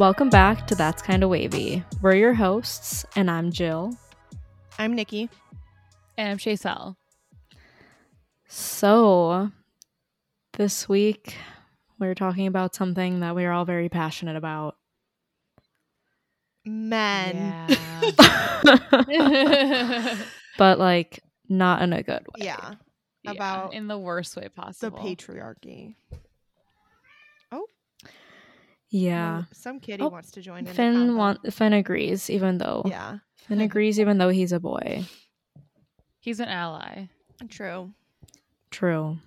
Welcome back to That's Kinda Wavy. We're your hosts, and I'm Jill. I'm Nikki. And I'm Shaysel. So, this week we're talking about something that we're all very passionate about. Men. Yeah. but like not in a good way. Yeah. Yeah, About in the worst way possible. The patriarchy. Yeah. Well, some kitty Oh, wants to join in. Finn convo. want Finn agrees, even though Yeah. Finn agrees even though he's a boy. He's an ally. True. True.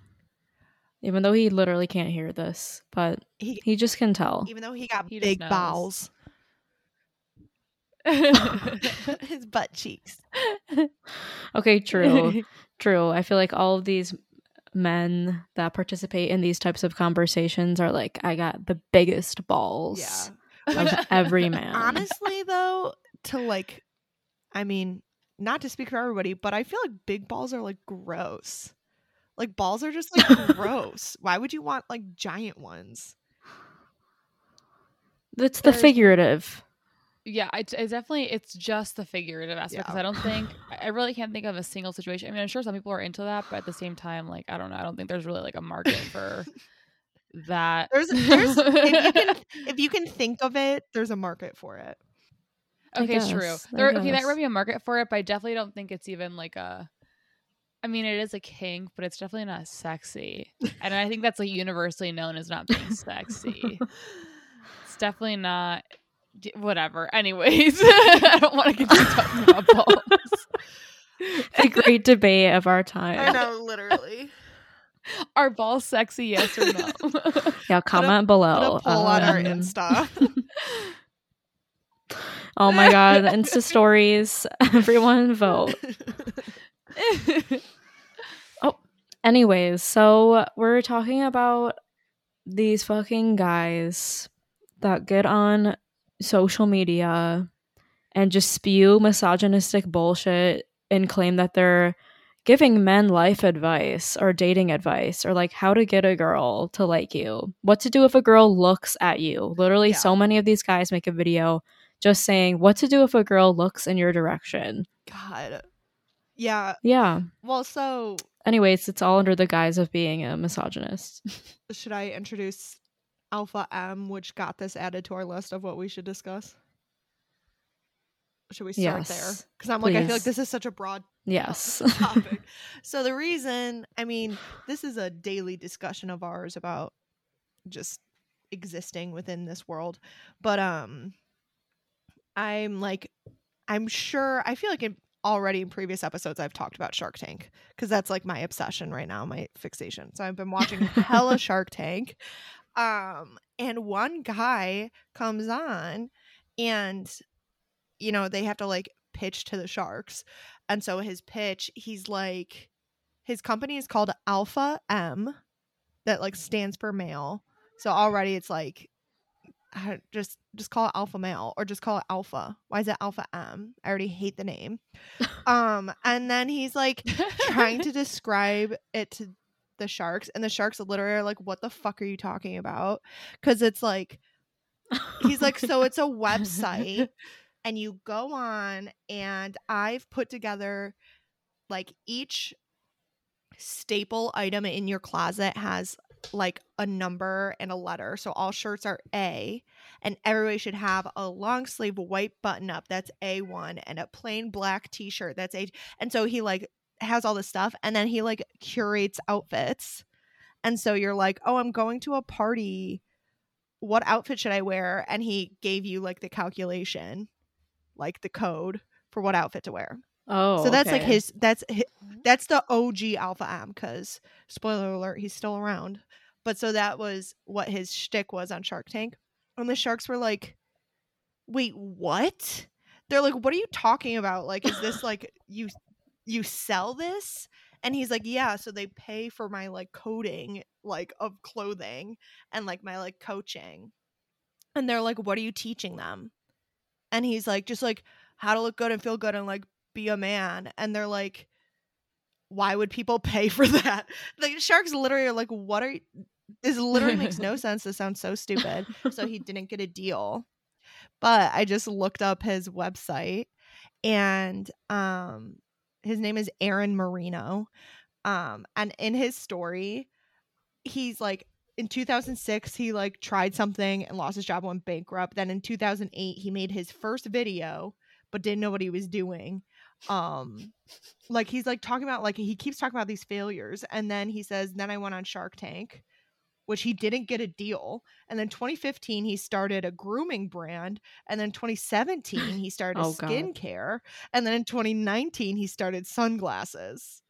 Even though he literally can't hear this, but He he just can tell. even though he got He big knows. bowels. His butt cheeks. Okay, true. True. I feel like all of these men that participate in these types of conversations are like, I got the biggest balls Yeah. of every man. Honestly though, to like I mean, not to speak for everybody, but I feel like big balls are like gross. Like balls are just like gross. Why would you want like giant ones? It's the figurative. Yeah, I, it's definitely it's just the figurative aspect because Yeah. I don't think I really can't think of a single situation. I mean, I'm sure some people are into that, but at the same time, like I don't know, I don't think there's really like a market for that. There's there's if you can if you can think of it, there's a market for it. I Okay, true. guess, I There, okay, guess. that would be a market for it, but I definitely don't think it's even like a. I mean, it is a kink, but it's definitely not sexy, and I think that's like universally known as not being sexy. It's definitely not. D- Whatever. Anyways, I don't want to continue talking about balls. the great debate of our time. I know, literally. Are balls sexy? Yes or no? Yeah, comment below. Put a poll on our Um, Insta. Oh my god, Insta stories. Everyone vote. Oh, anyways, so we're talking about these fucking guys that get on social media and just spew misogynistic bullshit and claim that they're giving men life advice or dating advice or like how to get a girl to like you, what to do if a girl looks at you. Literally, Yeah. so many of these guys make a video just saying what to do if a girl looks in your direction. God. Yeah. Yeah. Well, so Anyways, it's all under the guise of being a misogynist. should I introduce Alpha M, which got this added to our list of what we should discuss? Should we start there? Because I'm like, I feel like this is such a broad yes. topic. so the reason, I mean, this is a daily discussion of ours about just existing within this world. But um I'm like I'm sure I feel like in already in previous episodes I've talked about Shark Tank because that's like my obsession right now, my fixation. So I've been watching hella Shark Tank. Um and one guy comes on and you know, they have to like pitch to the sharks. And so his pitch, he's like his company is called Alpha M that like stands for male. So already it's like just just call it alpha male or just call it alpha. Why is it alpha M? I already hate the name. um and then he's like trying to describe it to the sharks and the sharks literally are like what the fuck are you talking about? Cuz it's like oh he's like so it's a website and you go on and I've put together like each staple item in your closet has like a number and a letter. So all shirts are A and everybody should have a long sleeve white button up that's A1 and a plain black t-shirt that's A and so he like has all this stuff and then he like curates outfits. And so you're like, "Oh, I'm going to a party. What outfit should I wear?" And he gave you like the calculation like the code for what outfit to wear. Oh, so that's like his that's hi- mm-hmm. that's the OG Alpha M because spoiler alert, he's still around. But so that was what his shtick was on Shark Tank, and the sharks were like, "Wait, what?" They're like, "What are you talking about? Like, is this like you you sell this?" And he's like, "Yeah." So they pay for my like coding like of clothing and like my like coaching, and they're like, "What are you teaching them?" And he's like, "Just like how to look good and feel good and like be a man." And they're like, "Why would people pay for that?" The sharks literally are like, "What are you?" This literally makes no sense. This sounds so stupid. So he didn't get a deal. but I just looked up his website and um his name is Aaron Marino. Um and in his story he's like in 2006 he like tried something and lost his job went bankrupt. Then in 2008 he made his first video but didn't know what he was doing. Um like he's like talking about like he keeps talking about these failures and then he says then I went on Shark Tank which he didn't get a deal. And then 2015, he started a grooming brand. And then 2017, he started Oh, God. skincare. And then in 2019, he started sunglasses.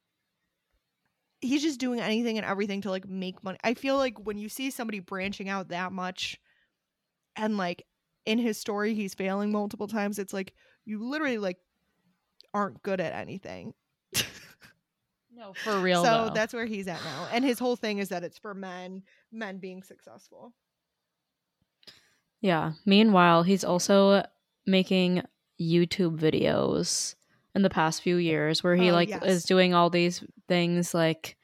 He's just doing anything and everything to like make money. I feel like when you see somebody branching out that much and like in his story, he's failing multiple times, it's like you literally like aren't good at anything. No, for real. so though. that's where he's at now. And his whole thing is that it's for men, men being successful. Yeah. Meanwhile, he's also making YouTube videos in the past few years where he Oh, like yes. is doing all these things like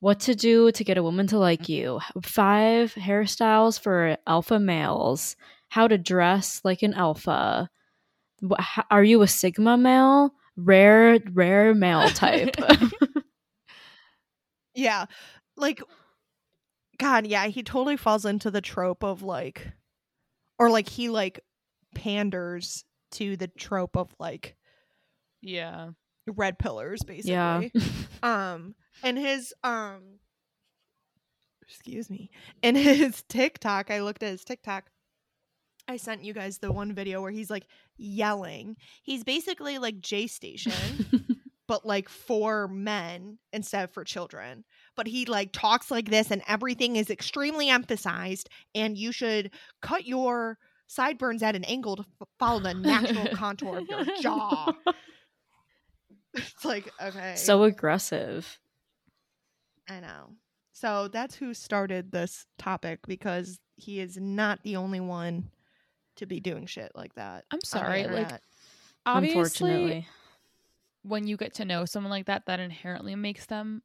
what to do to get a woman to like you, five hairstyles for alpha males, how to dress like an alpha. Are you a sigma male? Rare, rare male type. Yeah. Like God, yeah, he totally falls into the trope of like or like he like panders to the trope of like yeah. red pillars basically. yeah. Um and his um excuse me. In his TikTok, I looked at his TikTok. I sent you guys the one video where he's like yelling. He's basically like J Station, but like for men instead of for children. But he like talks like this and everything is extremely emphasized and you should cut your sideburns at an angle to f- follow the natural contour of your jaw. It's like, okay. so aggressive. I know. So that's who started this topic because he is not the only one to be doing shit like that. I'm sorry. Like, obviously, Unfortunately. When you get to know someone like that, that inherently makes them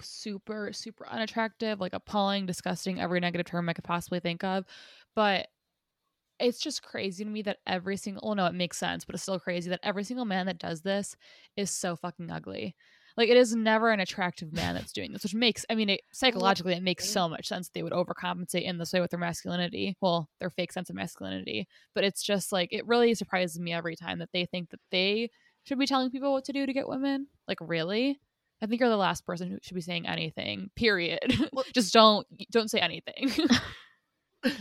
super, super unattractive, like appalling, disgusting, every negative term I could possibly think of. But it's just crazy to me that every single, well, no, it makes sense, but it's still crazy that every single man that does this is so fucking ugly. Like, it is never an attractive man that's doing this, which makes, I mean, it, psychologically, it makes so much sense. that They would overcompensate in this way with their masculinity. Well, their fake sense of masculinity. But it's just like, it really surprises me every time that they think that they should be telling people what to do to get women. Like, really? I think you're the last person who should be saying anything. Period. Well- Just don't don't say anything.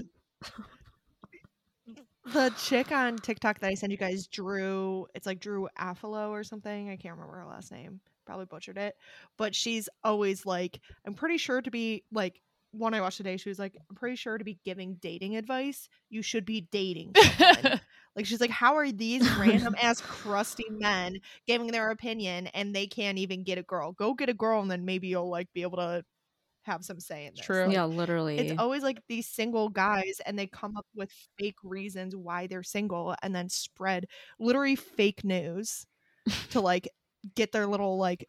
the chick on TikTok that I sent you guys, Drew, it's like Drew Afualo or something. I can't remember her last name. Probably butchered it. But she's always like, I'm pretty sure to be like, one I watched today, she was like, I'm pretty sure to be giving dating advice, you should be dating someone. Like she's like, how are these random ass crusty men giving their opinion and they can't even get a girl? Go get a girl and then maybe you'll like be able to have some say in this. True. Like, yeah, literally. It's always like these single guys and they come up with fake reasons why they're single and then spread literally fake news to like get their little like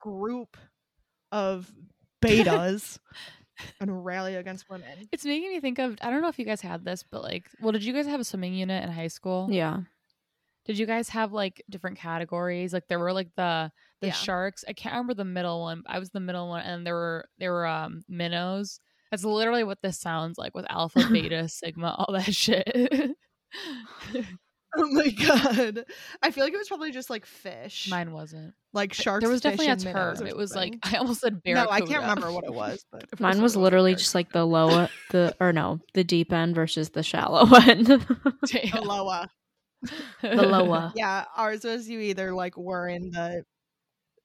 group of betas and rally against women. it's making me think of I don't know if you guys had this, but like well, did you guys have a swimming unit in high school? yeah. Did you guys have like different categories? Like there were like the the Yeah. sharks. I can't remember the middle one. I was the middle one, and there were there were um minnows. That's literally what this sounds like with alpha, beta, sigma, all that shit. Oh my god. I feel like it was probably just like fish. Mine wasn't. like sharks. there was fish, definitely a and term. It was like. I almost said bear. No. I can't remember what it was, but It Mine wasn't was literally just like the low the or no, the deep end versus the shallow end. Damn. Aloha. the lower. Yeah, ours was you either like were in the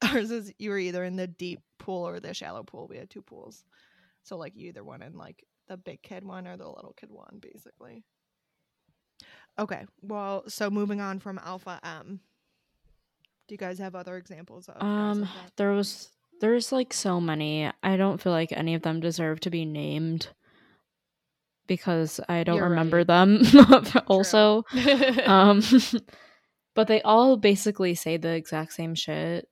ours was you were either in the deep pool or the shallow pool. We had two pools. So like you either went in like the big kid one or the little kid one, basically. Okay. Well, so moving on from Alpha M. Do you guys have other examples of Um like there was there's like so many. I don't feel like any of them deserve to be named because I don't You're remember right. them also. um but they all basically say the exact same shit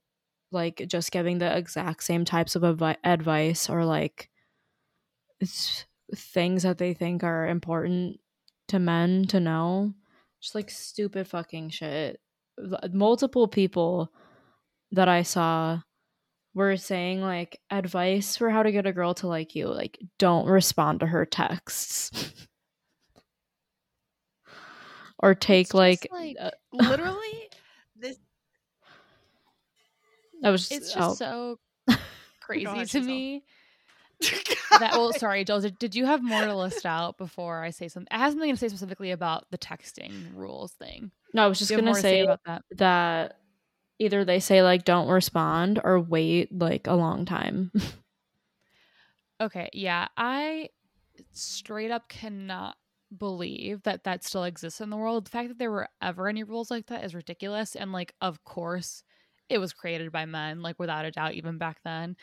like just giving the exact same types of advi- advice or like it's things that they think are important to men to know. Just like stupid fucking shit. Multiple people that I saw were saying like advice for how to get a girl to like you, like don't respond to her texts. or take like, like, uh, Literally, this I was It's oh, just so crazy to me. that well sorry Jules did, you have more to list out before I say something I have something to say specifically about the texting rules thing. No, I was just Do you have gonna say say about that. that either they say like don't respond or wait like a long time. okay yeah I straight up cannot believe that that still exists in the world. The fact that there were ever any rules like that is ridiculous and like of course it was created by men like without a doubt even back then.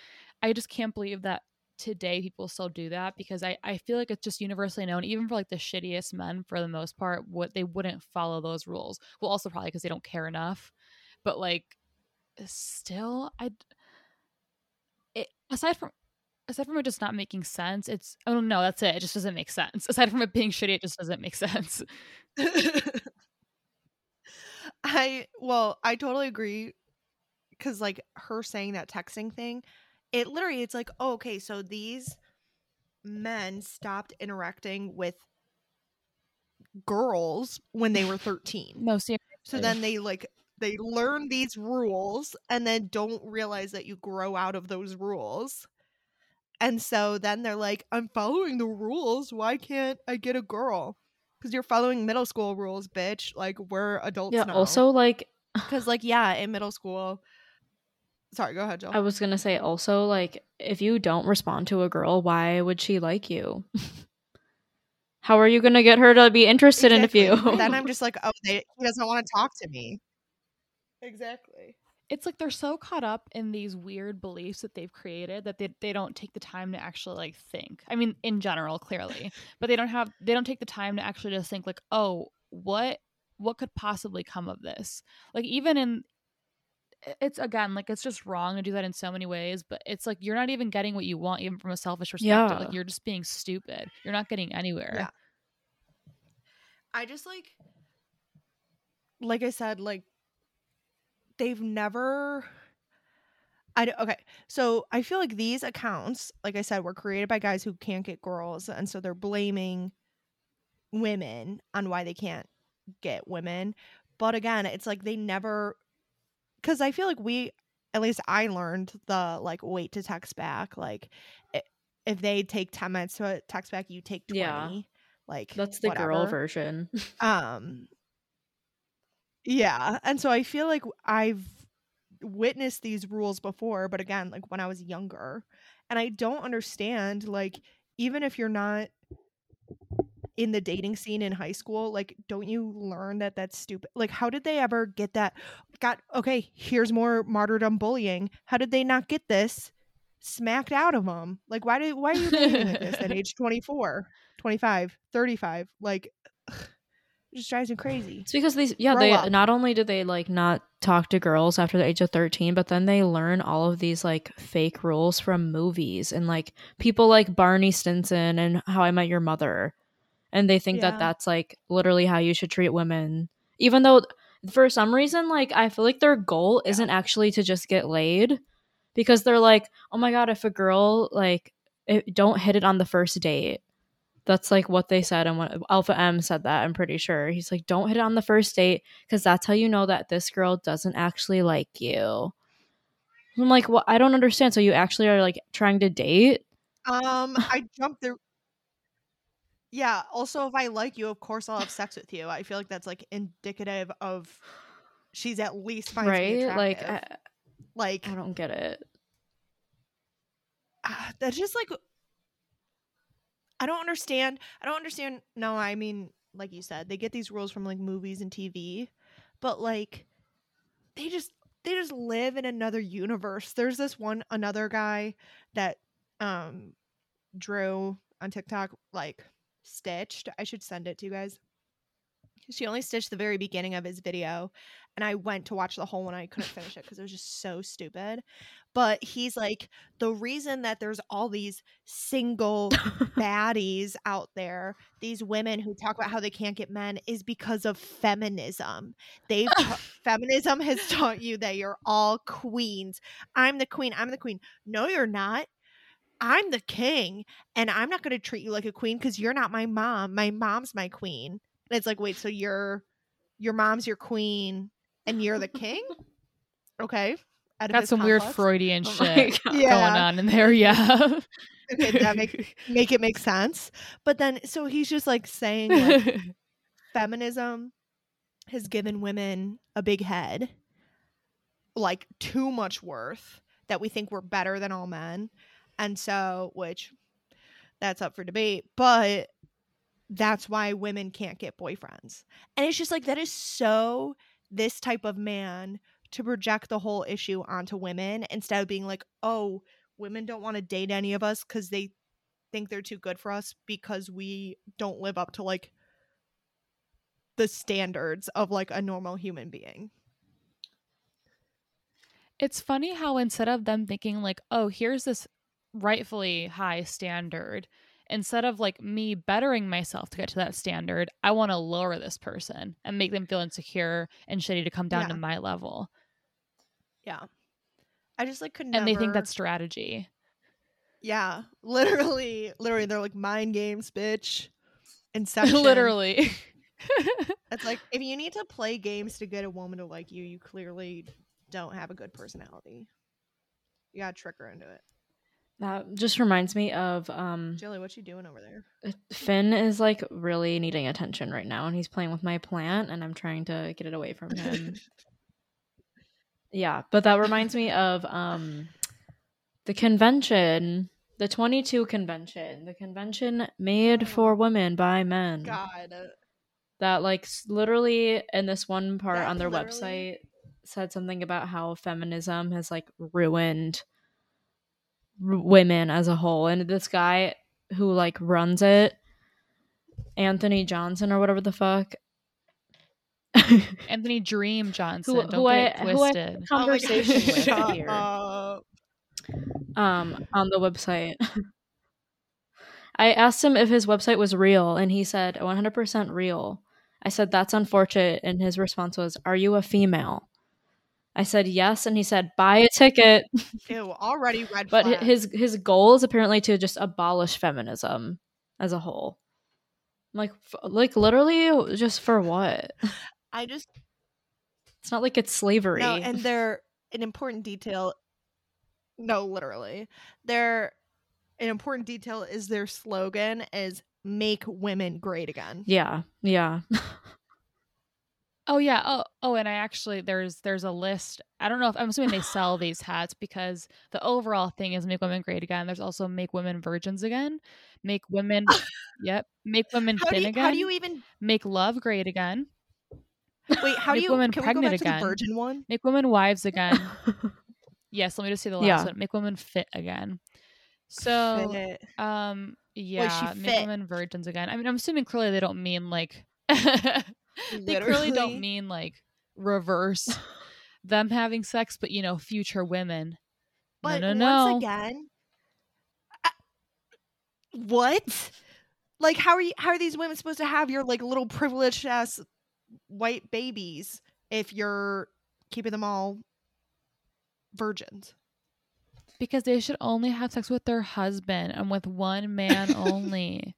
I just can't believe that today people still do that because I, I feel like it's just universally known even for like the shittiest men for the most part what they wouldn't follow those rules. Well also probably because they don't care enough. But like still i it aside from aside from it just not making sense it's oh no that's it. It just doesn't make sense. Aside from it being shitty it just doesn't make sense. I well, I totally agree cuz like her saying that texting thing, it literally it's like, oh, okay, so these men stopped interacting with girls when they were 13. no seriously So then they like they learn these rules and then don't realize that you grow out of those rules. And so then they're like, I'm following the rules. Why can't I get a girl? Because you're following middle school rules, bitch. Like we're adults yeah, now. also like because like yeah, in middle school. Sorry, go ahead, Jill. I was gonna say also like if you don't respond to a girl, why would she like you? How are you gonna get her to be interested Exactly. in you? then I'm just like, oh, they, he doesn't want to talk to me. Exactly. it's like they're so caught up in these weird beliefs that they've created that they, they don't take the time to actually like think i mean in general clearly but they don't have they don't take the time to actually just think like oh what what could possibly come of this like even in it's again like it's just wrong to do that in so many ways but it's like you're not even getting what you want even from a selfish perspective Yeah. like you're just being stupid you're not getting anywhere Yeah. I just like like I said like they've never I d- okay. So I feel like these accounts, like I said, were created by guys who can't get girls and so they're blaming women on why they can't get women. But again, it's like they never cuz I feel like we at least I learned the like wait to text back like if they take 10 minutes to text back, you take 20. Yeah. Like That's the girl version. Um yeah, and so I feel like I've witnessed these rules before, but again, like when I was younger, and I don't understand like even if you're not in the dating scene in high school, like don't you learn that that's stupid? Like how did they ever get that got okay, here's more martyrdom bullying. How did they not get this smacked out of them? Like why did why are you dating like this at age 24, 25, 35? Like it just drives me crazy. It's because these yeah, Grow they up. not only do they like not talk to girls after the age of 13, but then they learn all of these like fake rules from movies and like people like Barney Stinson and How I Met Your Mother. And they think Yeah. that that's like literally how you should treat women. Even though for some reason like I feel like their goal Yeah. isn't actually to just get laid because they're like, "Oh my god, if a girl like it, don't hit it on the first date." That's like what they said, and what Alpha M said that. I'm pretty sure he's like, "Don't hit it on the first date because that's how you know that this girl doesn't actually like you." I'm like, "Well, I don't understand." So you actually are like trying to date? Um, I jumped through. Yeah. Also, if I like you, of course I'll have sex with you. I feel like that's like indicative of she's at least finds right? Like. I, like I don't get it. ah, that's just like I don't understand. I don't understand. No, I mean, like you said, they get these rules from like movies and TV, but like they just they just live in another universe. There's this one another guy that um drew on TikTok like stitched. I should send it to you guys. She only stitched the very beginning of his video and I went to watch the whole one. I couldn't finish it because it was just so stupid. But he's like, the reason that there's all these single baddies out there, these women who talk about how they can't get men, is because of feminism. They've ta- feminism has taught you that you're all queens. I'm the queen. I'm the queen. No, you're not. I'm the king, and I'm not going to treat you like a queen because you're not my mom. My mom's my queen. And it's like, wait, so you're your mom's your queen and you're the king? Okay. Got some weird. Freudian Oh shit God. going on in there. Yeah. Okay, that make make it make sense. But then so he's just like saying like feminism has given women a big head, like too much worth that we think we're better than all men. And so, which that's up for debate, but that's why women can't get boyfriends. And it's just like that is so this type of man to project the whole issue onto women instead of being like, oh, women don't want to date any of us because they think they're too good for us because we don't live up to like the standards of like a normal human being. It's funny how instead of them thinking like, "Oh, here's this rightfully high standard," instead of like me bettering myself to get to that standard, I want to lower this person and make them feel insecure and shitty to come down Yeah. to my level. Yeah. I just like couldn't. And they think that's strategy. yeah, literally, literally, they're like mind games, bitch. Inception. Literally. it's like if you need to play games to get a woman to like you, you clearly don't have a good personality. You gotta trick her into it. That just reminds me of um Jilly, what you doing over there? Finn is like really needing attention right now and he's playing with my plant and I'm trying to get it away from him. yeah, but that reminds me of um the convention, the 22 convention, the convention made for women by men. God, uh, That like literally in this one part That on their literally- website said something about how feminism has like ruined women as a whole and this guy who like runs it Anthony Johnson or whatever the fuck Anthony Dream Johnson. who, Don't who I get who I had twisted. a oh conversation God, with shut here up. um on the website I asked him if his website was real and he said 100% real. I said that's unfortunate and his response was are you a female? I said yes and he said buy a ticket. Ew, already red But flag. his his goal is apparently to just abolish feminism as a whole. Like f- like literally just for what? I just It's not like it's slavery. no, and they're an important detail. No, literally, they're an important detail is their slogan is "Make women great again." yeah, yeah. Oh yeah. Oh oh, and I actually there's there's a list. I don't know if I'm assuming they sell these hats because the overall thing is make women great again. There's also make women virgins again, make women yep, make women How thin you, again, how do you even make love great again, wait? How do you Make women can pregnant again. virgin one? make women wives again. yes, let me just say the last Yeah. one. Make women fit again. So Fit. um yeah, make fit? women virgins again. I mean, I'm assuming clearly they don't mean like they clearly don't mean like reverse them having sex, but you know, future women. But no, no, no. once again, I- what? Like, how are you? How are these women supposed to have your like little privileged ass white babies if you're keeping them all virgins? because they should only have sex with their husband and with one man only.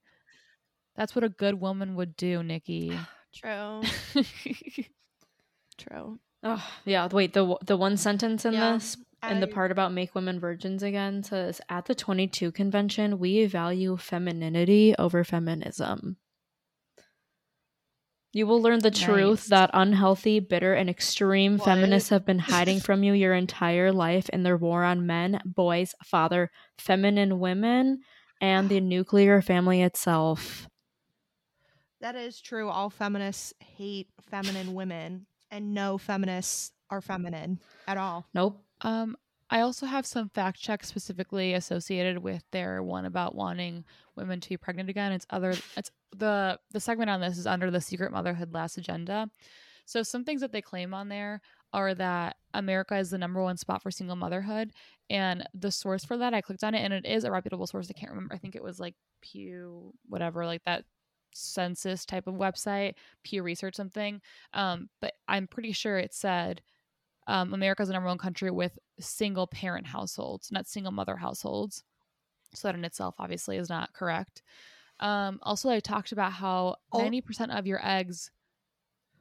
That's what a good woman would do, Nikki. True. True. oh, yeah, wait, the the one sentence in Yeah, this and the part about make women virgins again says at the 22 convention we value femininity over feminism. You will learn the truth Nice. that unhealthy, bitter, and extreme What? feminists have been hiding from you your entire life in their war on men, boys, father, feminine women, and the nuclear family itself. That is true. All feminists hate feminine women, and no feminists are feminine at all. Nope. Um, I also have some fact checks specifically associated with their one about wanting women to be pregnant again. It's other. It's the the segment on this is under the secret motherhood last agenda. So some things that they claim on there are that America is the number one spot for single motherhood. And the source for that, I clicked on it and it is a reputable source. I can't remember. I think it was like Pew, whatever, like that census type of website, Pew Research something. Um, but I'm pretty sure it said um, America's the number one country with single parent households, not single mother households. So that in itself obviously is not correct. Um, also, I talked about how Oh. 90% of your eggs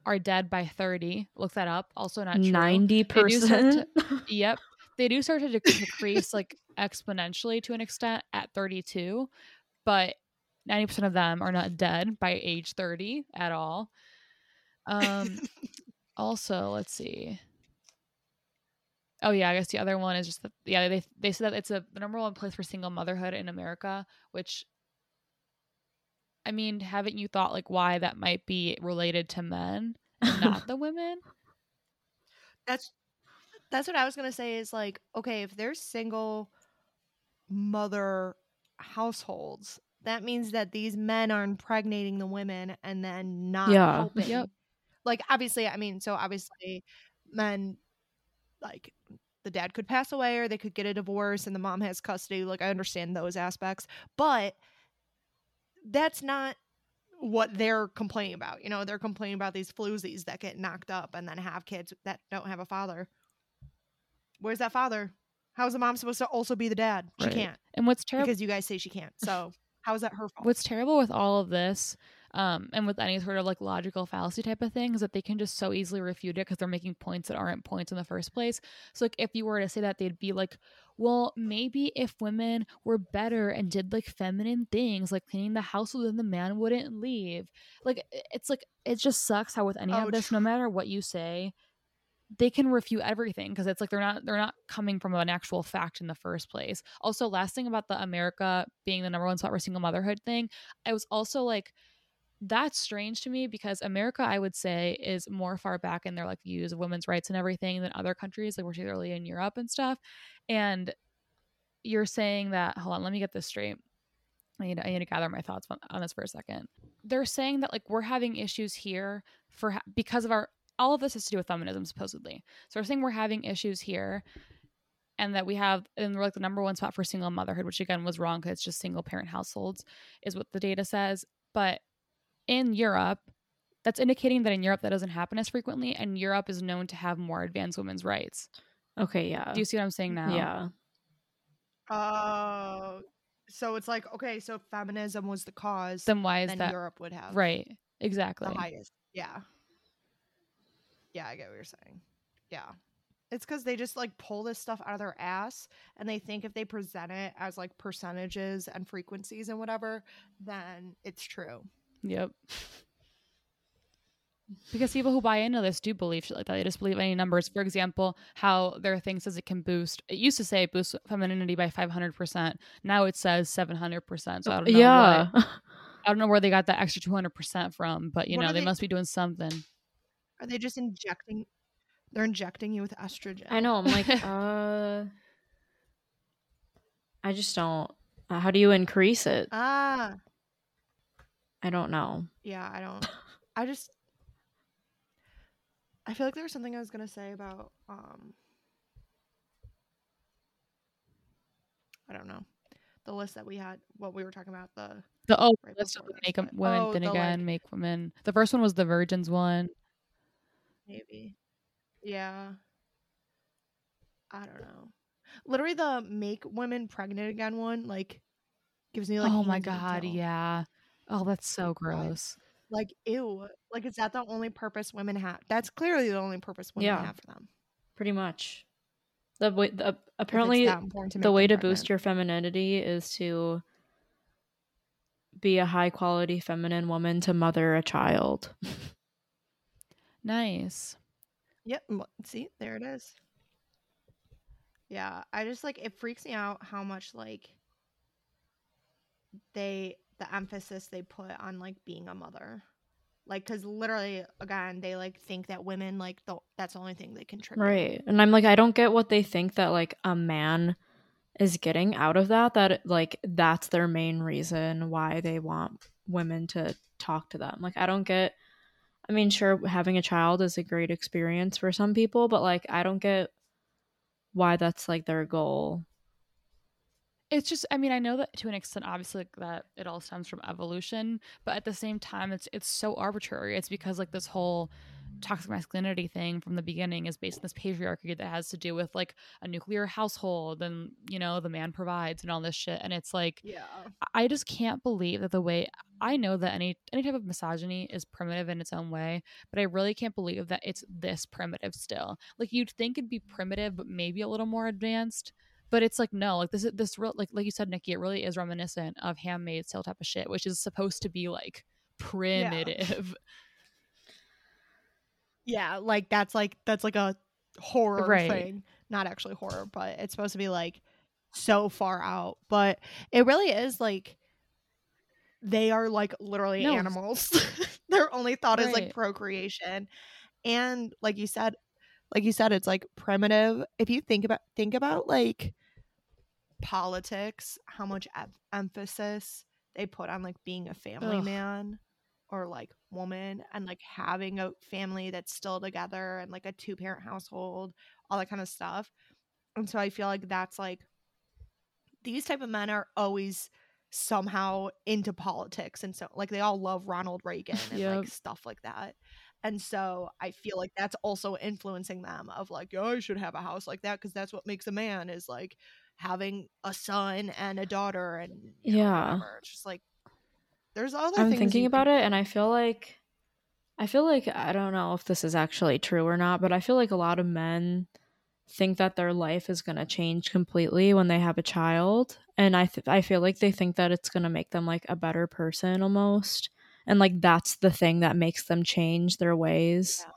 are dead by 30. Look that up. Also not true. Ninety They do start percent. Yep. They do start to dec- decrease like exponentially to an extent at 32, but 90% of them are not dead by age 30 at all. Um also, let's see. Oh yeah, I guess the other one is just that yeah, they they said that it's a the number one place for single motherhood in America, which I mean, haven't you thought like why that might be related to men and not the women? That's that's what I was gonna say. Is like okay, if there's single mother households, that means that these men are impregnating the women and then not Yeah. helping. Yep. Like obviously, I mean, so obviously, men like the dad could pass away or they could get a divorce and the mom has custody. Like I understand those aspects, but that's not what they're complaining about. You know, they're complaining about these floozies that get knocked up and then have kids that don't have a father. Where's that father? How is the mom supposed to also be the dad? She Right. can't And what's terrible because you guys say she can't. So how is that her fault? what's terrible with all of this um, and with any sort of like logical fallacy type of thing is that they can just so easily refute it because they're making points that aren't points in the first place. So like if you were to say that they'd be like well maybe if women were better and did like feminine things like cleaning the house then the man wouldn't leave. Like it's like it just sucks how with any Oh, of this no matter what you say they can refute everything because it's like they're not they're not coming from an actual fact in the first place. Also, last thing about the America being the number one spot for single motherhood thing, I was also like, that's strange to me because America, I would say, is more far back in their like views of women's rights and everything than other countries, like we're particularly in Europe and stuff. And you're saying that hold on, let me get this straight. I need, I need to gather my thoughts on, on this for a second. They're saying that like we're having issues here for ha- because of our all of this has to do with feminism supposedly. So we're saying we're having issues here, and that we have and we're like the number one spot for single motherhood, which again was wrong because it's just single parent households is what the data says. But in Europe, that's indicating that in Europe that doesn't happen as frequently, and Europe is known to have more advanced women's rights. okay, yeah. Do you see what I'm saying now? Yeah. Oh, so it's like okay, so feminism was the cause, Then why is then that Europe would have right? Exactly. the highest. Yeah. Yeah, I get what you're saying. Yeah. It's because they just like pull this stuff out of their ass and they think if they present it as like percentages and frequencies and whatever, then it's true. Yep. Because people who buy into this do believe shit like that. They just believe any numbers. For example, how there are things says it can boost. It used to say it boosts femininity by five hundred percent. Now it says seven hundred percent. So I don't know. yeah. what- I don't know where they got that extra two hundred percent from, but you What know they they- must be doing something. Are they just injecting? They're injecting you with estrogen. I know. I'm like, uh, I just don't. uh, How do you increase it? Ah, I don't know. yeah, I don't. I just. I feel like there was something I was gonna say about. um I don't know, the list that we had. What we were talking about the The oh, right list of before the this, make 'em- but- women oh, then the, again like, make women. The first one was the virgins one. Maybe, yeah. I don't know. Literally, the make women pregnant again one like gives me like. oh my hands in the god, yeah. Oh, that's so gross. Like ew. Like is that the only purpose women have? That's clearly the only purpose women Yeah. have for them. Pretty much. The way, the, uh, apparently, important to the way to them boost your femininity is to be a high quality feminine woman to mother a child. Nice. Yep. See, there it is. Yeah, I just like it freaks me out how much like they the emphasis they put on like being a mother. Like cuz literally again, they like think that women like the that's the only thing they can contribute. Right. And I'm like, I don't get what they think that like a man is getting out of that, that like that's their main reason why they want women to talk to them. Like, I don't get I mean, sure, having a child is a great experience for some people, but like, I don't get why that's like their goal. It's just i mean i know that to an extent obviously like, that it all stems from evolution but at the same time it's it's so arbitrary it's because like this whole toxic masculinity thing from the beginning is based on this patriarchy that has to do with like a nuclear household and you know the man provides and all this shit and it's like Yeah. I just can't believe that the way I know that any any type of misogyny is primitive in its own way, but I really can't believe that it's this primitive still. Like you'd think it'd be primitive, but maybe a little more advanced. But it's like no, like this is this real like like you said, Nikki, it really is reminiscent of Handmaid's Tale type of shit, which is supposed to be like primitive. Yeah, like that's like that's like a horror Right. thing. Not actually horror, but it's supposed to be like so far out. But it really is like they are like literally No. animals. Their only thought is like procreation. And like you said, like you said, it's like primitive. If you think about think about like politics, how much em- emphasis they put on like being a family Ugh. man or like woman and like having a family that's still together and like a two parent household, all that kind of stuff. And so I feel like that's like these type of men are always somehow into politics and so like they all love Ronald Reagan and Yep. like stuff like that. And so I feel like that's also influencing them of like, yeah, I should have a house like that because that's what makes a man is like having a son and a daughter and you know, Yeah. It's just like there's other I'm thinking about can it and I feel like I feel like I don't know if this is actually true or not, but I feel like a lot of men think that their life is going to change completely when they have a child and I th- I feel like they think that it's going to make them like a better person almost. And like that's the thing that makes them change their ways. Yeah.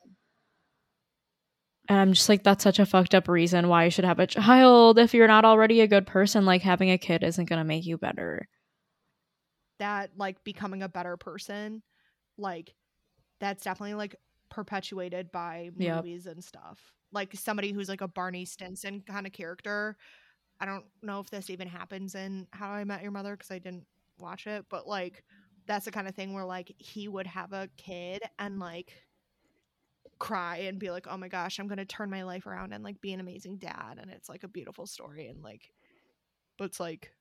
And I'm just like that's such a fucked up reason why you should have a child if you're not already a good person like having a kid isn't going to make you better. that like becoming a better person like that's definitely like perpetuated by Yep. movies and stuff like somebody who's like a barney stinson kind of character i don't know if this even happens in how i met your mother because i didn't watch it but like that's the kind of thing where like he would have a kid and like cry and be like oh my gosh i'm gonna turn my life around and like be an amazing dad and it's like a beautiful story and like but it's like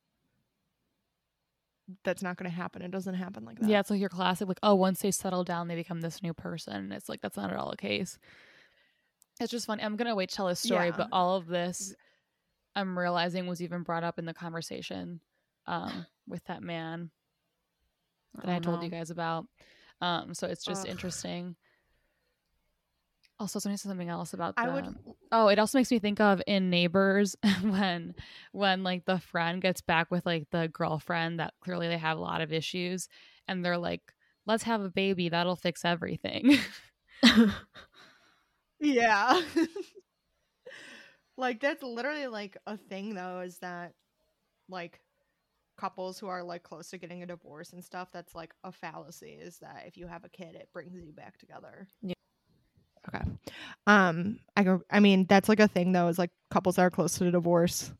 that's not going to happen. It doesn't happen like that. Yeah, it's like your classic, like, oh, once they settle down, they become this new person. And it's like, that's not at all the case. It's just funny. I'm going to wait to tell this story, Yeah. but all of this I'm realizing was even brought up in the conversation um, with that man that I Oh, told no. you guys about. Um, so it's just Ugh. interesting. Also, something something else about I the, would Oh, it also makes me think of in Neighbors when when like the friend gets back with like the girlfriend that clearly they have a lot of issues and they're like, "Let's have a baby, that'll fix everything." Yeah. like that's literally like a thing though is that like couples who are like close to getting a divorce and stuff that's like a fallacy is that if you have a kid it brings you back together. Yeah. Okay. Um I go I mean that's like a thing though is like couples that are close to the divorce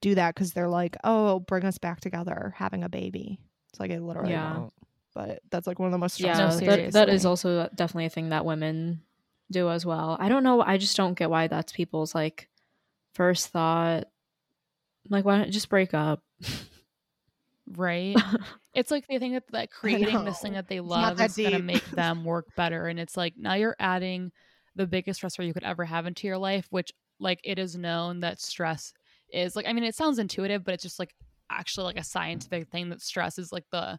do that cuz they're like, "Oh, bring us back together having a baby." It's like it literally Yeah. won't. But that's like one of the most yeah, No, that, that is also definitely a thing that women do as well. I don't know. I just don't get why that's people's like first thought. Like, why don't just break up? right? It's like they think that, that creating this thing that they love that is going to make them work better. And it's like now you're adding the biggest stressor you could ever have into your life, which like it is known that stress is like I mean it sounds intuitive, but it's just like actually like a scientific thing that stress is like the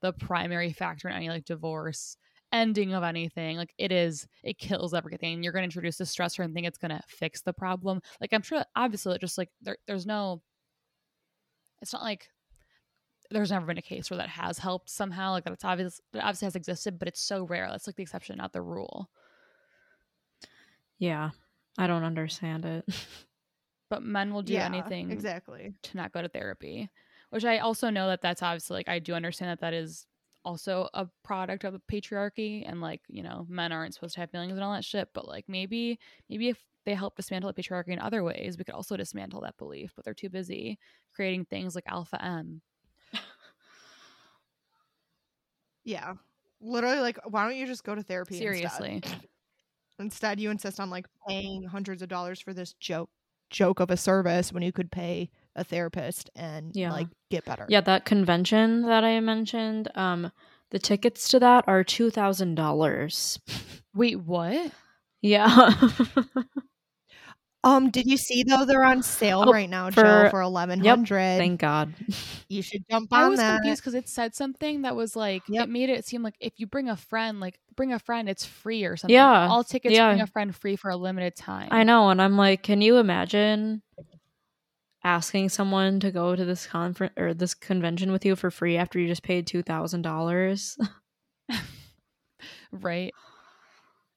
the primary factor in any like divorce ending of anything like it is it kills everything you're going to introduce a stressor and think it's going to fix the problem like i'm sure obviously it just like there, there's no it's not like there's never been a case where that has helped somehow like that's obvious that obviously has existed but it's so rare that's like the exception not the rule yeah, I don't understand it. but men will do Yeah, anything Exactly. to not go to therapy which i also know that that's obviously like i do understand that that is also a product of the patriarchy and like you know men aren't supposed to have feelings and all that shit but like maybe maybe if they help dismantle the patriarchy in other ways we could also dismantle that belief but they're too busy creating things like alpha m Yeah. Literally, like, why don't you just go to therapy? Seriously. Instead? Instead, you insist on like paying hundreds of dollars for this joke joke of a service when you could pay a therapist and Yeah. like get better. Yeah, that convention that I mentioned, um, the tickets to that are two thousand dollars. Wait, what? Yeah. Um, did you see though they're on sale Oh, right now, for- Jill, for eleven hundred. Thank God. you should jump on. That. I was that. confused because it said something that was like Yep. it made it seem like if you bring a friend, like bring a friend, it's free or something. Yeah, all tickets yeah. bring a friend free for a limited time. I know, and I'm like, can you imagine asking someone to go to this conference or this convention with you for free after you just paid two thousand dollars? right?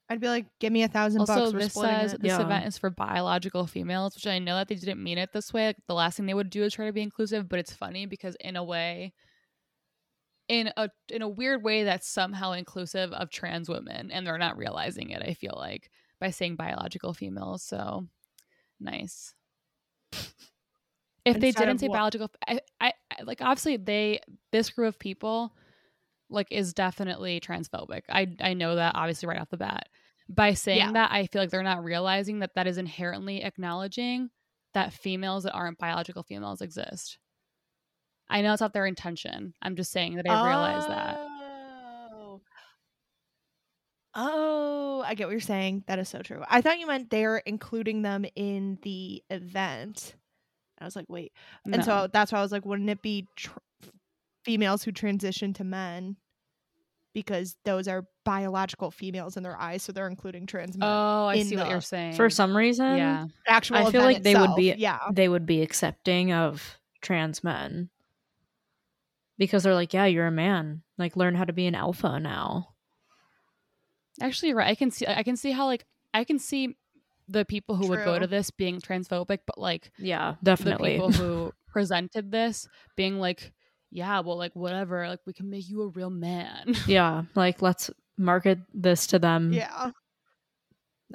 I'd be like, give me a thousand Also, bucks. We're this splitting says it. this Yeah. event is for biological females, which I know that they didn't mean it this way. Like, the last thing they would do is try to be inclusive, but it's funny because in a way, in a in a weird way, that's somehow inclusive of trans women, and they're not realizing it. I feel like by saying biological females. So nice. If they didn't say what? biological, I, I, I like obviously they this group of people like is definitely transphobic. I I know that obviously right off the bat. By saying Yeah. that, I feel like they're not realizing that that is inherently acknowledging that females that aren't biological females exist. I know it's not their intention. I'm just saying that I realize that. Oh. Oh, I get what you're saying. That is so true. I thought you meant they're including them in the event. I was like, wait. And No. so that's why I was like, wouldn't it be tr- females who transition to men? Because those are biological females in their eyes, so they're including trans men. oh, I in see what you're saying. For some reason, yeah, Actual I feel event like they would be yeah. they would be accepting of trans men because they're like, yeah, you're a man. Like, learn how to be an alpha now. actually, you're right. I can see. I can see how like I can see the people who would go to this being transphobic, but like Yeah, definitely the people who presented this being like, yeah, well, like whatever, like we can make you a real man. yeah, like let's market this to them Yeah.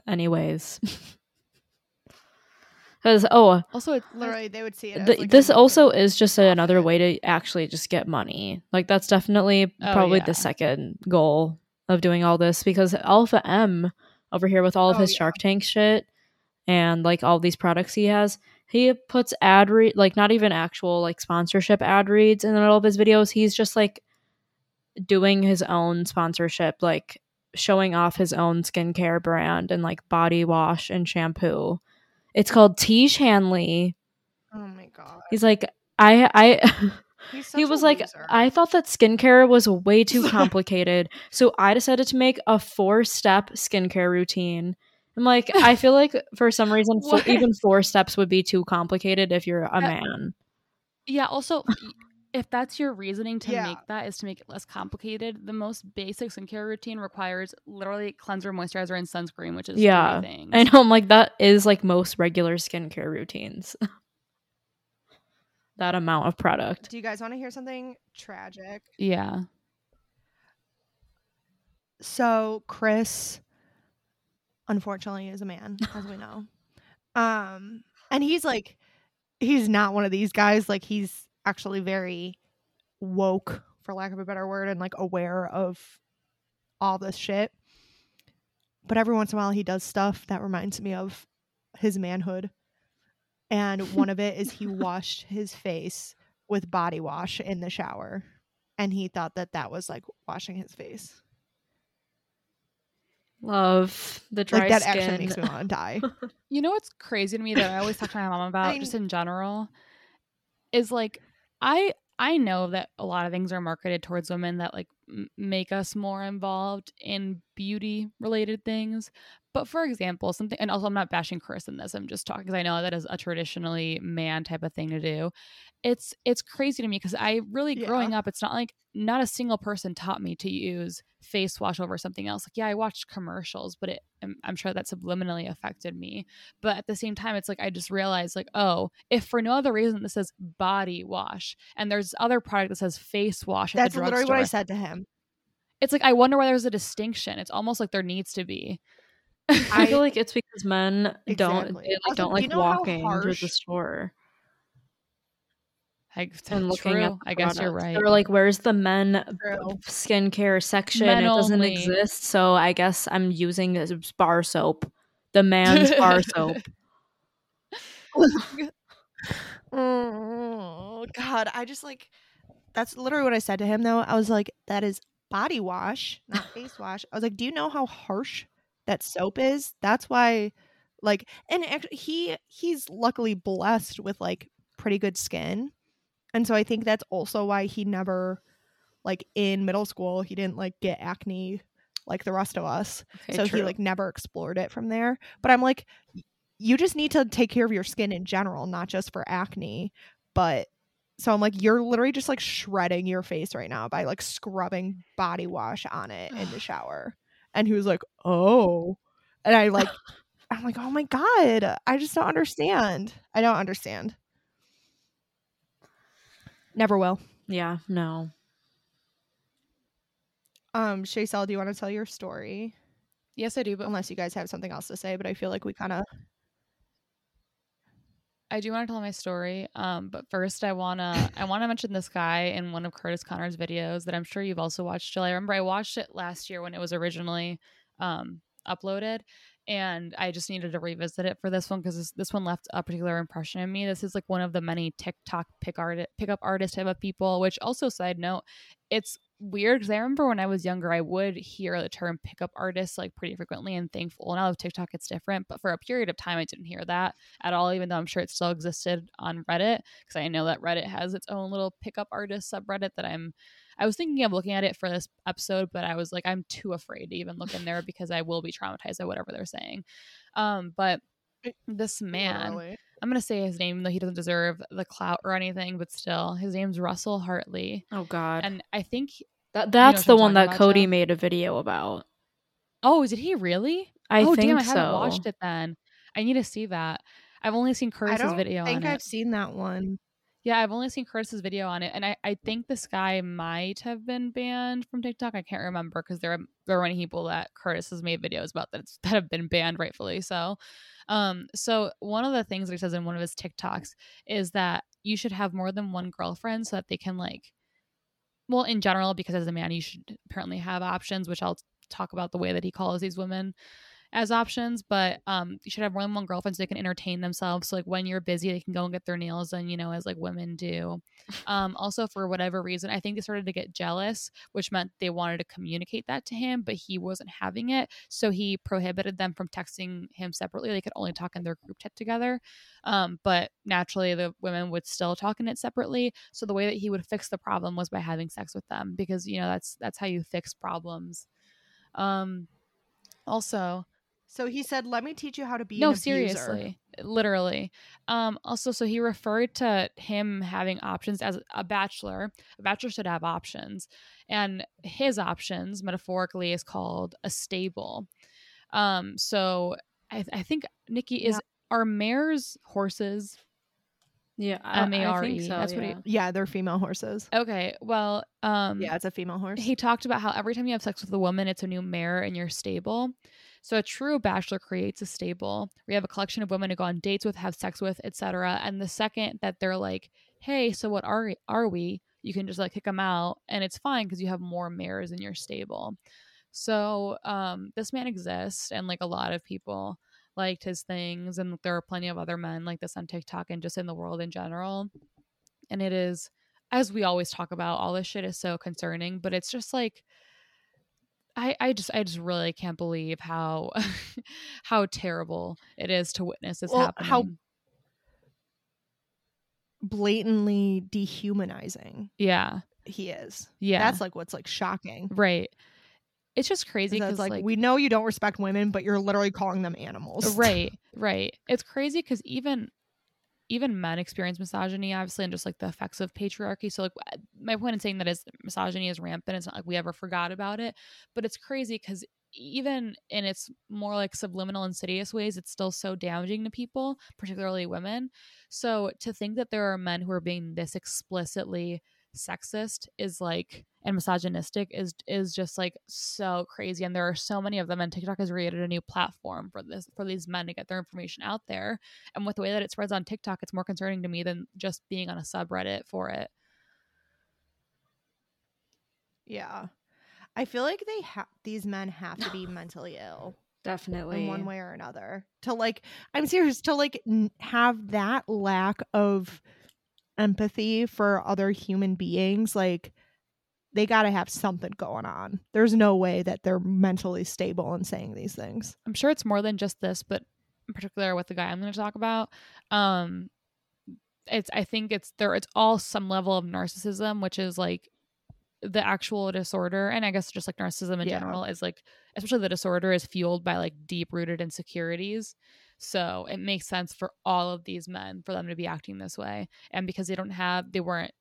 anyways. Because oh, also, it's Literally, they would see it. as, like, this also is just another way to actually just get money. Like that's definitely Oh, probably yeah. the second goal of doing all this because Alpha M over here with all of Oh, his yeah. Shark Tank shit and like all these products he has, he puts ad read like not even actual like sponsorship ad reads in the middle of his videos. He's just like doing his own sponsorship, like showing off his own skincare brand and like body wash and shampoo. It's called Tiege Hanley Oh my god. He's like, I, I, he was like, loser. I thought that skincare was way too complicated, so I decided to make a four-step skincare routine. I'm like, I feel like for some reason, fo- even four steps would be too complicated if you're a Uh, man. yeah. Also, if that's your reasoning to Yeah. make that is to make it less complicated, the most basic skincare routine requires literally cleanser, moisturizer, and sunscreen, which is three Yeah, things. I know. I'm like, that is like most regular skincare routines. that amount of product. Do you guys want to hear something tragic? Yeah. So Chris, unfortunately, is a man, as we know. Um, and he's like, he's not one of these guys. Like he's actually very woke, for lack of a better word, and like aware of all this shit. But every once in a while, he does stuff that reminds me of his manhood. And one of it is he washed his face with body wash in the shower, and he thought that that was like washing his face. Love the dry like that skin. actually makes me want to die. You know what's crazy to me that I always talk to my mom about, I just in general, is like I I know that a lot of things are marketed towards women that like m- make us more involved in beauty related things. But for example, something, and also I'm not bashing Chris in this. I'm just talking because I know that is a traditionally man type of thing to do. It's it's crazy to me because I really growing up, it's not like not a single person taught me to use face wash over something else. Like yeah, I watched commercials, but it I'm, I'm sure that subliminally affected me. But at the same time, it's like I just realized like oh, if for no other reason this says body wash and there's other product that says face wash at That's the literally what I said to him. it's like I wonder why there's a distinction. It's almost like there needs to be. I I- feel like it's because men don't they, like, don't do like walking to the store. I, and looking true. at I guess you're right. They're like, where's the men True. skincare section? Men it doesn't only. exist. So I guess I'm using this bar soap, the man's bar soap. Oh God, I just like that's literally what I said to him though. I was like, that is body wash, not face wash. I was like, do you know how harsh that soap is? That's why like and actually he he's luckily blessed with like pretty good skin. And so I think that's also why he never like in middle school he didn't like get acne like the rest of us Okay, so true. he like never explored it from there but i'm like you just need to take care of your skin in general not just for acne but so i'm like you're literally just like shredding your face right now by like scrubbing body wash on it in the shower and he was like oh and i like i'm like oh my god i just don't understand. I don't understand. Never will. Yeah, no. um Shaysel, do you want to tell your story? Yes, I do, but unless you guys have something else to say but i feel like we kind of I do want to tell my story. Um, but first, I wanna I wanna mention this guy in one of Curtis Connor's videos that I'm sure you've also watched. Jill. I remember I watched it last year when it was originally um, uploaded, and I just needed to revisit it for this one because this, this one left a particular impression in me. This is like one of the many TikTok pick art pickup artist type of people. Which also, side note, it's weird because I remember when I was younger, I would hear the term pickup artist like pretty frequently and thankful. Now with TikTok, it's different, but for a period of time, I didn't hear that at all, even though I'm sure it still existed on Reddit because I know that Reddit has its own little pickup artist subreddit that I'm. I was thinking of looking at it for this episode, but I was like, I'm too afraid to even look in there because I will be traumatized by whatever they're saying. Um, but this man, Literally. I'm gonna say his name, though he doesn't deserve the clout or anything, but still, his name's Russell Hartley, Oh God. and I think. that that's what the one that Cody made a video about. Oh, did he really? I oh think damn, I so. haven't watched it then. I need to see that. I've only seen I Curtis's video think on I've it. seen that one. Yeah, I've only seen Curtis's video on it, and I, I think this guy might have been banned from TikTok. I can't remember because there are there are many people that Curtis has made videos about that that have been banned, rightfully so. Um, so one of the things that he says in one of his TikToks is that you should have more than one girlfriend so that they can like, well, in general, because as a man you should apparently have options, which I'll talk about the way that he calls these women as options, but um, you should have more than one girlfriend so they can entertain themselves. So like when you're busy, they can go and get their nails done, you know, as like women do. Um, also for whatever reason, I think they started to get jealous, which meant they wanted to communicate that to him, but he wasn't having it. So he prohibited them from texting him separately. They could only talk in their group chat together. Um, but naturally the women would still talk in it separately. So the way that he would fix the problem was by having sex with them because you know that's that's how you fix problems. Um also So he said, "Let me teach you how to be no an seriously literally um also so he referred to him having options as a bachelor a bachelor should have options and his options metaphorically is called a stable um so i, I think nikki is are mares horses Yeah, I- I think M-A-R-E, so, that's what he- yeah. Yeah, they're female horses. okay well um yeah, it's a female horse. he talked about how every time you have sex with a woman, it's a new mare in your stable. So a true bachelor creates a stable We have a collection of women to go on dates with, have sex with, etc. And the second that they're like, "Hey, so what are are we?" You can just like kick them out, and it's fine because you have more mares in your stable. So um, this man exists, and like a lot of people liked his things, and there are plenty of other men like this on TikTok and just in the world in general. And it is as we always talk about, all this shit is so concerning, but it's just like I, I just I just really can't believe how how terrible it is to witness this Well, happening. how- Blatantly dehumanizing yeah, he is. yeah, That's like what's like shocking. right. It's just crazy because like, like, we know you don't respect women, but you're literally calling them animals. right, right. It's crazy because even even men experience misogyny, obviously, and just like the effects of patriarchy. So, like, my point in saying that is misogyny is rampant. It's not like we ever forgot about it, but it's crazy because even in its more like subliminal, insidious ways, it's still so damaging to people, particularly women. So, to think that there are men who are being this explicitly sexist is like and misogynistic is is just like so crazy and there are so many of them and TikTok has created a new platform for this for these men to get their information out there and with the way that it spreads on TikTok it's more concerning to me than just being on a subreddit for it Yeah. I feel like they have these men have to be mentally ill Definitely. in one way or another to like I'm serious to like n- have that lack of empathy for other human beings like they got to have something going on. There's no way that they're mentally stable and saying these things. I'm sure it's more than just this, but in particular with the guy I'm going to talk about, um, it's I think it's there. It's all some level of narcissism, which is like the actual disorder, and I guess just like narcissism in Yeah. general is like, especially the disorder is fueled by like deep rooted insecurities. So it makes sense for all of these men for them to be acting this way, and because they don't have, they weren't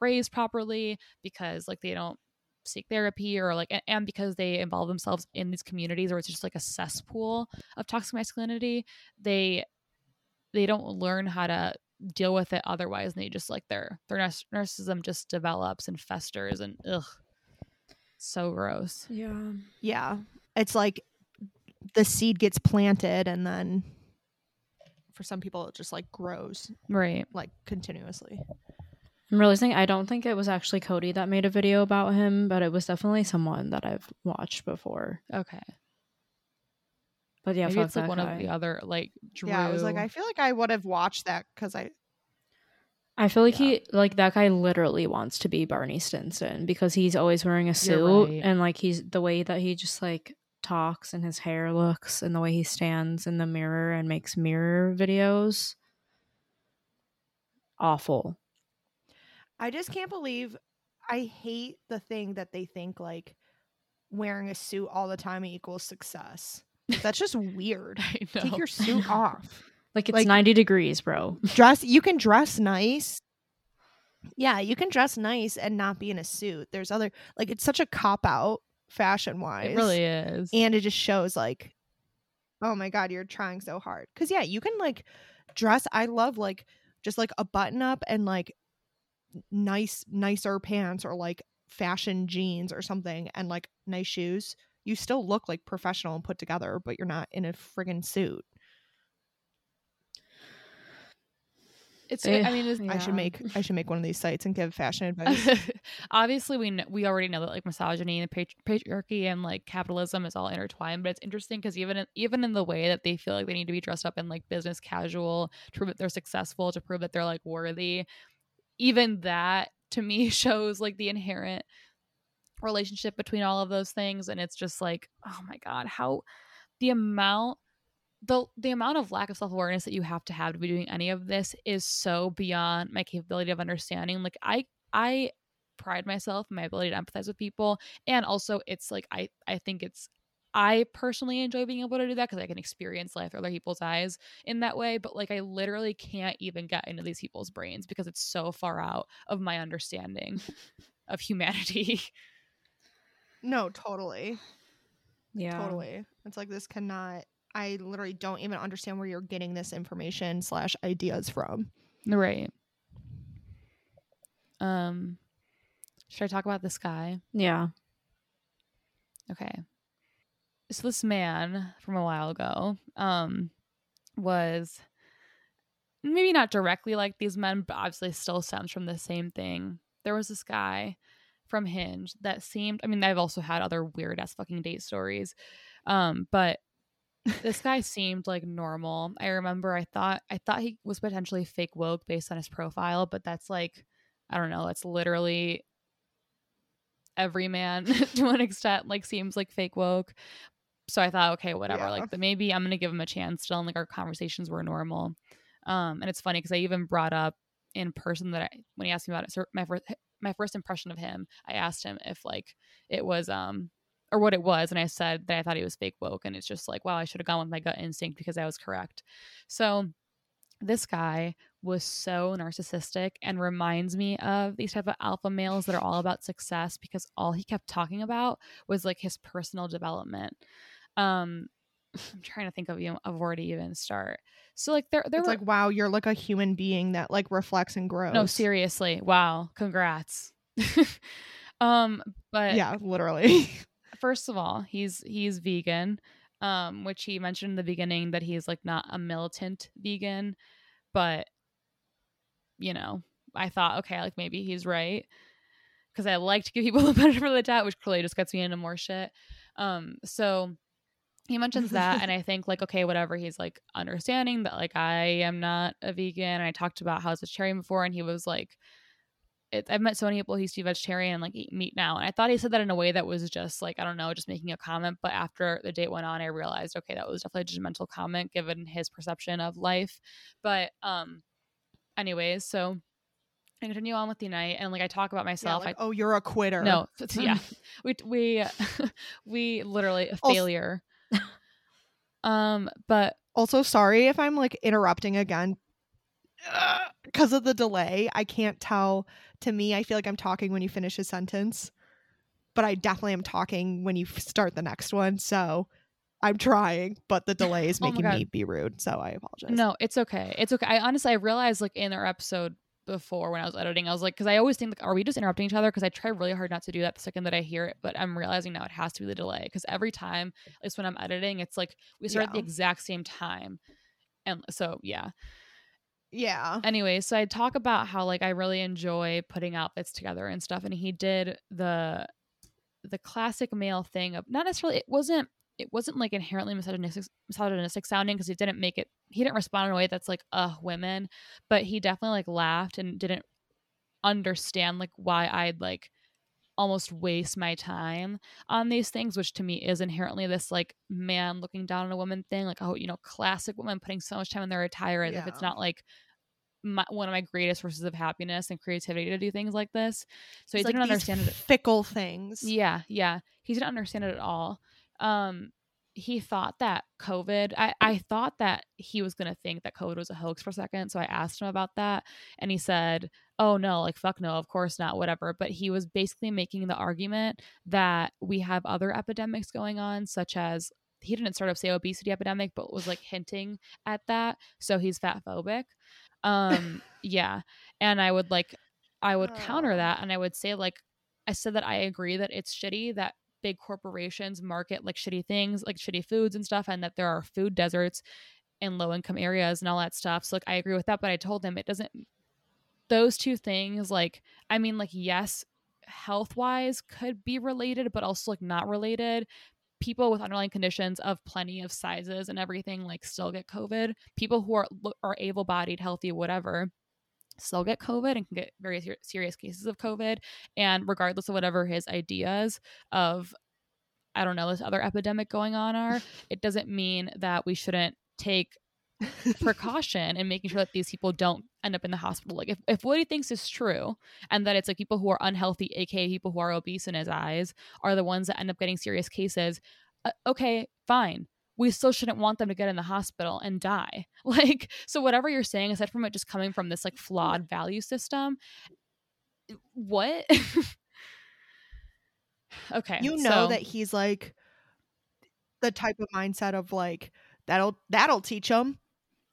raised properly, because like they don't seek therapy or like and, and because they involve themselves in these communities or it's just like a cesspool of toxic masculinity they they don't learn how to deal with it otherwise and they just like their their narcissism just develops and festers and ugh so gross Yeah. Yeah. It's like the seed gets planted and then for some people it just like grows right like continuously. I'm realizing I don't think it was actually Cody that made a video about him, but it was definitely someone that I've watched before. okay But yeah, maybe fuck it's like that one guy. of the other like Drew. Yeah, I was like I feel like I would have watched that cuz I I feel like Yeah. he like that guy literally wants to be Barney Stinson because he's always wearing a suit right. and like he's the way that he just like talks and his hair looks and the way he stands in the mirror and makes mirror videos. Awful. I just can't believe I hate the thing that they think like wearing a suit all the time equals success. That's just weird. I know. Take your suit off. Like it's Like- 90 degrees, bro. Dress you can dress nice. Yeah, you can dress nice and not be in a suit. There's other like it's such a cop out fashion wise. it really is. And it just shows like oh my god you're trying so hard. Because yeah you can like dress i love like just like a button up and like nice nicer pants or like fashion jeans or something and like nice shoes. You still look like professional and put together but you're not in a friggin suit it's Eh, i mean it's, i should make i should make one of these sites and give fashion advice. Obviously we kn- we already know that like misogyny and patri- patriarchy and like capitalism is all intertwined but it's interesting because even in, even in the way that they feel like they need to be dressed up in like business casual to prove that they're successful to prove that they're like worthy even that to me shows like the inherent relationship between all of those things and it's just like oh my god how the amount the the amount of lack of self-awareness that you have to have to be doing any of this is so beyond my capability of understanding like i i pride myself in my ability to empathize with people and also it's like i i think it's i personally enjoy being able to do that because i can experience life through other people's eyes in that way but like i literally can't even get into these people's brains because it's so far out of my understanding of humanity no totally Yeah. Totally. It's like this cannot I literally don't even understand where you're getting this information slash ideas from. right um should i talk about this guy Yeah. Okay. So this man from a while ago um was maybe not directly like these men, but obviously still stems from the same thing. There was this guy from Hinge that seemed I mean, I've also had other weird ass fucking date stories. Um, but this guy seemed like normal. I remember I thought I thought he was potentially fake woke based on his profile, but that's like I don't know, that's literally every man to an extent like seems like fake woke. So I thought, okay, whatever. Yeah. Like, maybe I'm gonna give him a chance still, and like our conversations were normal. Um, and it's funny because I even brought up in person that I, when he asked me about it, so my first my first impression of him, I asked him if like it was um or what it was, and I said that I thought he was fake woke, and it's just like, wow, I should have gone with my gut instinct because I was correct. So this guy was so narcissistic and reminds me of these type of alpha males that are all about success because all he kept talking about was like his personal development. Um I'm trying to think of you of where to even start. So like there there it's were like wow, you're like a human being that like reflects and grows. no seriously wow congrats um, but yeah, literally. first of all, he's he's vegan, um, which he mentioned in the beginning that he's like not a militant vegan, but you know, I thought okay, like maybe he's right because I like to give people the benefit of the doubt, which clearly just gets me into more shit. Um, so he mentions that and i think like okay whatever he's like understanding that like i am not a vegan and i talked about how i was vegetarian before and he was like it, I've met so many people who used to be vegetarian and like eat meat now. And I thought he said that in a way that was just like, I don't know, just making a comment. But after the date went on, I realized, okay, that was definitely a judgmental comment given his perception of life. But um anyways, so I continue on with the night and like I talk about myself. Yeah, like, I, oh, you're a quitter. no, yeah. we we we literally a Also- failure. um, but Also, sorry if I'm like interrupting again. Because of the delay, I can't tell. To me, I feel like I'm talking when you finish a sentence, but I definitely am talking when you start the next one. So I'm trying, but the delay is Oh making God. me be rude. So I apologize. No, it's okay. It's okay. I honestly, I realized like in our episode before when I was editing, I was like, because I always think like, are we just interrupting each other? Because I try really hard not to do that the second that I hear it, but I'm realizing now it has to be the delay. Because every time, at least when I'm editing, it's like we start at the exact same time, and so yeah. Yeah. Anyway, so I talk about how like I really enjoy putting outfits together and stuff, and he did the the classic male thing of not necessarily it wasn't it wasn't like inherently misogynistic, misogynistic sounding because he didn't make it he didn't respond in a way that's like uh women but he definitely like laughed and didn't understand like why i'd like almost waste my time on these things which to me is inherently this like man looking down on a woman thing like oh you know classic woman putting so much time in their attire as if it's not like my, one of my greatest sources of happiness and creativity to do things like this so It's he like didn't understand it fickle things. yeah, yeah. He didn't understand it at all. Um, he thought that COVID, I, I thought that he was going to think that COVID was a hoax for a second. So I asked him about that. And he said, oh, no, like, fuck no, of course not, whatever. But he was basically making the argument that we have other epidemics going on, such as he didn't sort of say obesity epidemic, but was like hinting at that. So he's fat phobic. Um, yeah. And I would like, I would counter Oh. that and I would say, like, I said that I agree that it's shitty that big corporations market like shitty things, like shitty foods and stuff, and that there are food deserts in low income areas and all that stuff. So, like, I agree with that, but I told him it doesn't, those two things, like, I mean, like, yes, health wise could be related, but also like not related. People with underlying conditions of plenty of sizes and everything like still get COVID. People who are are able bodied, healthy, whatever, still get COVID and can get very ser- serious cases of COVID. And regardless of whatever his ideas of, I don't know, this other epidemic going on are, it doesn't mean that we shouldn't take precaution and making sure that these people don't end up in the hospital. Like if, if what he thinks is true and that it's like people who are unhealthy, aka people who are obese in his eyes, are the ones that end up getting serious cases, uh, okay, fine. We still shouldn't want them to get in the hospital and die. Like, so whatever you're saying, aside from it just coming from this like flawed value system, what? okay. you know so- that he's like the type of mindset of like that'll that'll teach them.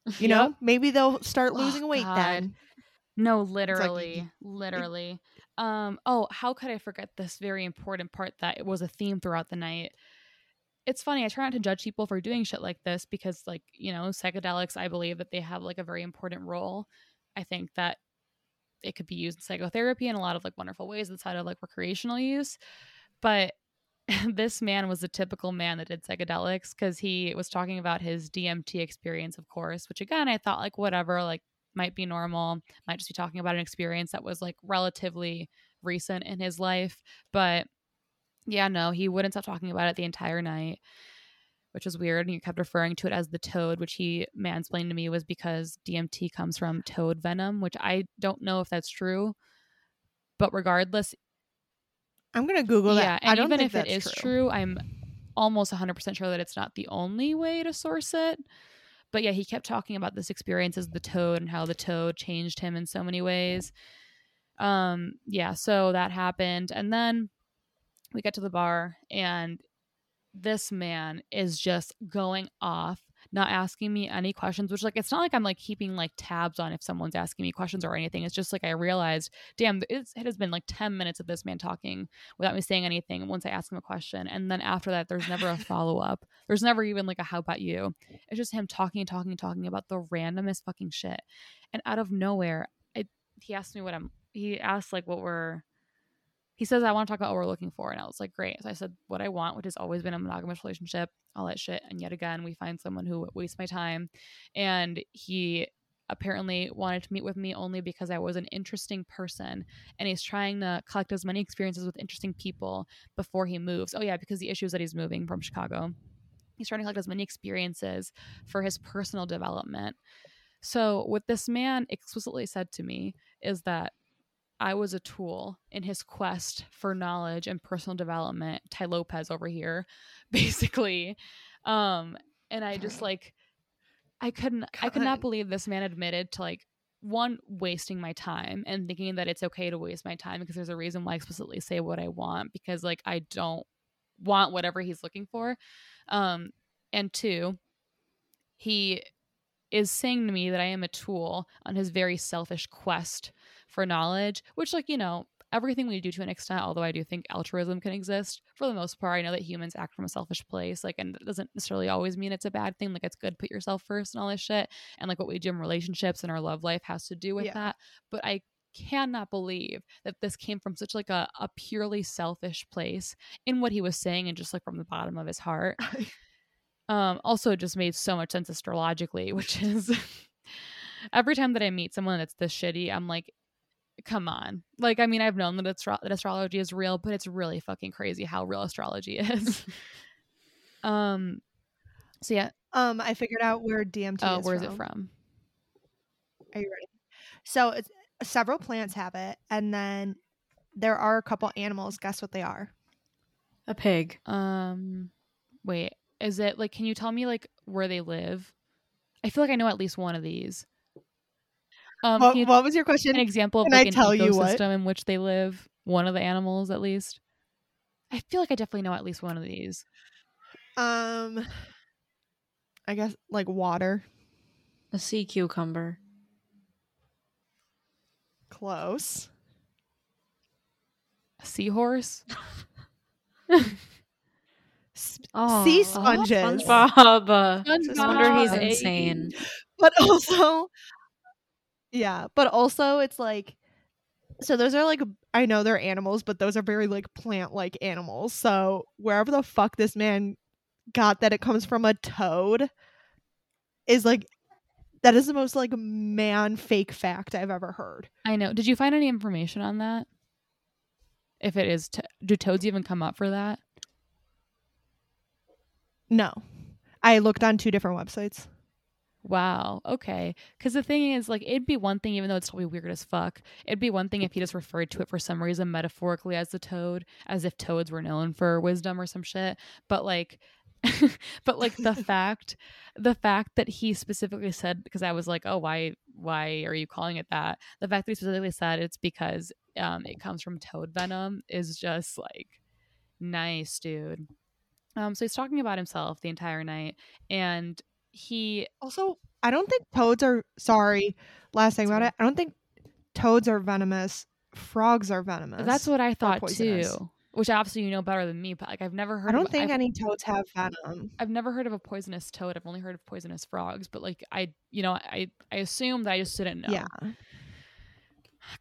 You Yep. know, maybe they'll start Oh, losing weight God. then. No, literally, literally. Um, oh, how could I forget this very important part that it was a theme throughout the night? It's funny, I try not to judge people for doing shit like this because, like, you know, psychedelics, I believe that they have like a very important role. I think that it could be used in psychotherapy in a lot of like wonderful ways outside of like recreational use. But this man was a typical man that did psychedelics because he was talking about his DMT experience, of course, which again, I thought like whatever, like might be normal, might just be talking about an experience that was like relatively recent in his life. But yeah, no, he wouldn't stop talking about it the entire night, which was weird. And he kept referring to it as the toad, which he mansplained to me was because DMT comes from toad venom, which I don't know if that's true. But regardless, I'm gonna Google yeah, that. and I don't even if it is is true, I'm almost 100% sure that it's not the only way to source it. But yeah, he kept talking about this experience as the toad and how the toad changed him in so many ways. Um, yeah, so that happened. And then we get to the bar, and this man is just going off not asking me any questions, which like it's not like I'm like keeping like tabs on if someone's asking me questions or anything. It's just like I realized, damn, it has been like 10 minutes of this man talking without me saying anything once I ask him a question. And then after that, there's never a follow up. There's never even like a how about you? It's just him talking, and talking, and talking about the randomest fucking shit. And out of nowhere, I, he asked me what I'm, he asked like what we're, he says, I want to talk about what we're looking for. And I was like, great. So I said, what I want, which has always been a monogamous relationship, all that shit. And yet again, we find someone who wastes my time. And he apparently wanted to meet with me only because I was an interesting person. And he's trying to collect as many experiences with interesting people before he moves. Oh, yeah, because the issue is that he's moving from Chicago. He's trying to collect as many experiences for his personal development. So, what this man explicitly said to me is that I was a tool in his quest for knowledge and personal development. Tai Lopez over here, basically. Um, and I just like I couldn't I could not believe this man admitted to like one wasting my time and thinking that it's okay to waste my time because there's a reason why I explicitly say what I want because like I don't want whatever he's looking for. Um and two, he is saying to me that I am a tool on his very selfish quest for knowledge, which, like, you know, everything we do to an extent, although I do think altruism can exist for the most part. I know that humans act from a selfish place, like, and it doesn't necessarily always mean it's a bad thing. Like, it's good to put yourself first and all this shit. And like what we do in relationships and our love life has to do with Yeah. that. But I cannot believe that this came from such like a, a purely selfish place in what he was saying and just like from the bottom of his heart. Um, also, just made so much sense astrologically, which is every time that I meet someone that's this shitty, I'm like, come on. Like, I mean, I've known that, astro- that astrology is real, but it's really fucking crazy how real astrology is. um, so yeah. Um, I figured out where DMT is. Oh, is where's from. it from? Are you ready? So it's several plants have it, and then there are a couple animals. Guess what they are? A pig. Um, wait, is it like? Can you tell me like where they live? I feel like I know at least one of these. Um, what, you- what was your question? an example of Can I like an tell you what? ecosystem in which they live? One of the animals, at least. I feel like I definitely know at least one of these. Um, I guess like water. A sea cucumber. Close. A seahorse. S- Oh, sea sponges. SpongeBob. SpongeBob. No wonder he's Hey. insane. but also yeah but also it's like so those are like i know they're animals but those are very like plant like animals so wherever the fuck this man got that it comes from a toad is like that is the most like man fake fact i've ever heard I know. Did you find any information on that? If it is, to- do toads even come up for that? no i looked on two different websites Wow. Okay. Because the thing is, like, it'd be one thing, even though it's probably weird as fuck. It'd be one thing if he just referred to it for some reason metaphorically as the toad, as if toads were known for wisdom or some shit. But like, but like the fact, the fact that he specifically said, because I was like, oh, why, why are you calling it that? The fact that he specifically said it's because um, it comes from toad venom is just like nice, dude. Um, so he's talking about himself the entire night, and he also i don't think toads are sorry last thing about it i don't think toads are venomous frogs are venomous That's what I thought too. Which obviously you know better than me, but like I've never heard. i don't of, think I've, any toads have venom I've never heard of a poisonous toad. I've only heard of poisonous frogs. But like I, you know, I I assumed that I just didn't know. yeah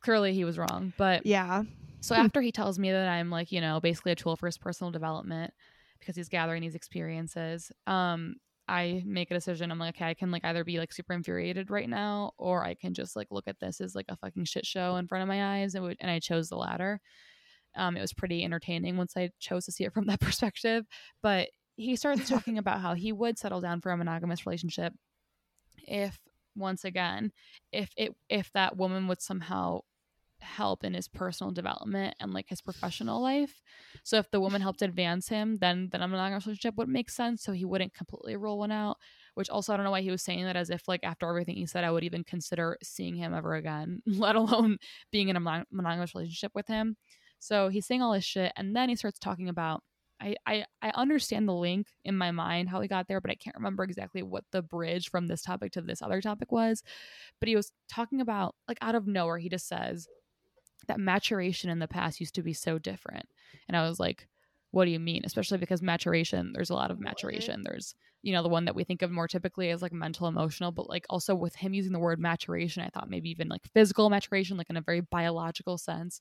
Clearly he was wrong. But yeah so after he tells me that I'm like you know basically a tool for his personal development because he's gathering these experiences, um, I make a decision. I'm like, okay, I can like either be like super infuriated right now, or I can just like look at this as like a fucking shit show in front of my eyes, and, would, and I chose the latter. Um, it was pretty entertaining once I chose to see it from that perspective. But he starts talking about how he would settle down for a monogamous relationship if, once again, if it if that woman would somehow help in his personal development and like his professional life. So if the woman helped advance him, then a monogamous relationship would make sense. So he wouldn't completely rule one out. Which also I don't know why he was saying that as if like after everything he said, I would even consider seeing him ever again, let alone being in a mon- monogamous relationship with him. So he's saying all this shit, and then he starts talking about I, I I understand the link in my mind how he got there, but I can't remember exactly what the bridge from this topic to this other topic was. But he was talking about like out of nowhere, he just says that maturation in the past used to be so different. And I was like, what do you mean? Especially because maturation, there's a lot of maturation. There's, you know, the one that we think of more typically as like mental, emotional, but like also with him using the word maturation, I thought maybe even like physical maturation, like in a very biological sense.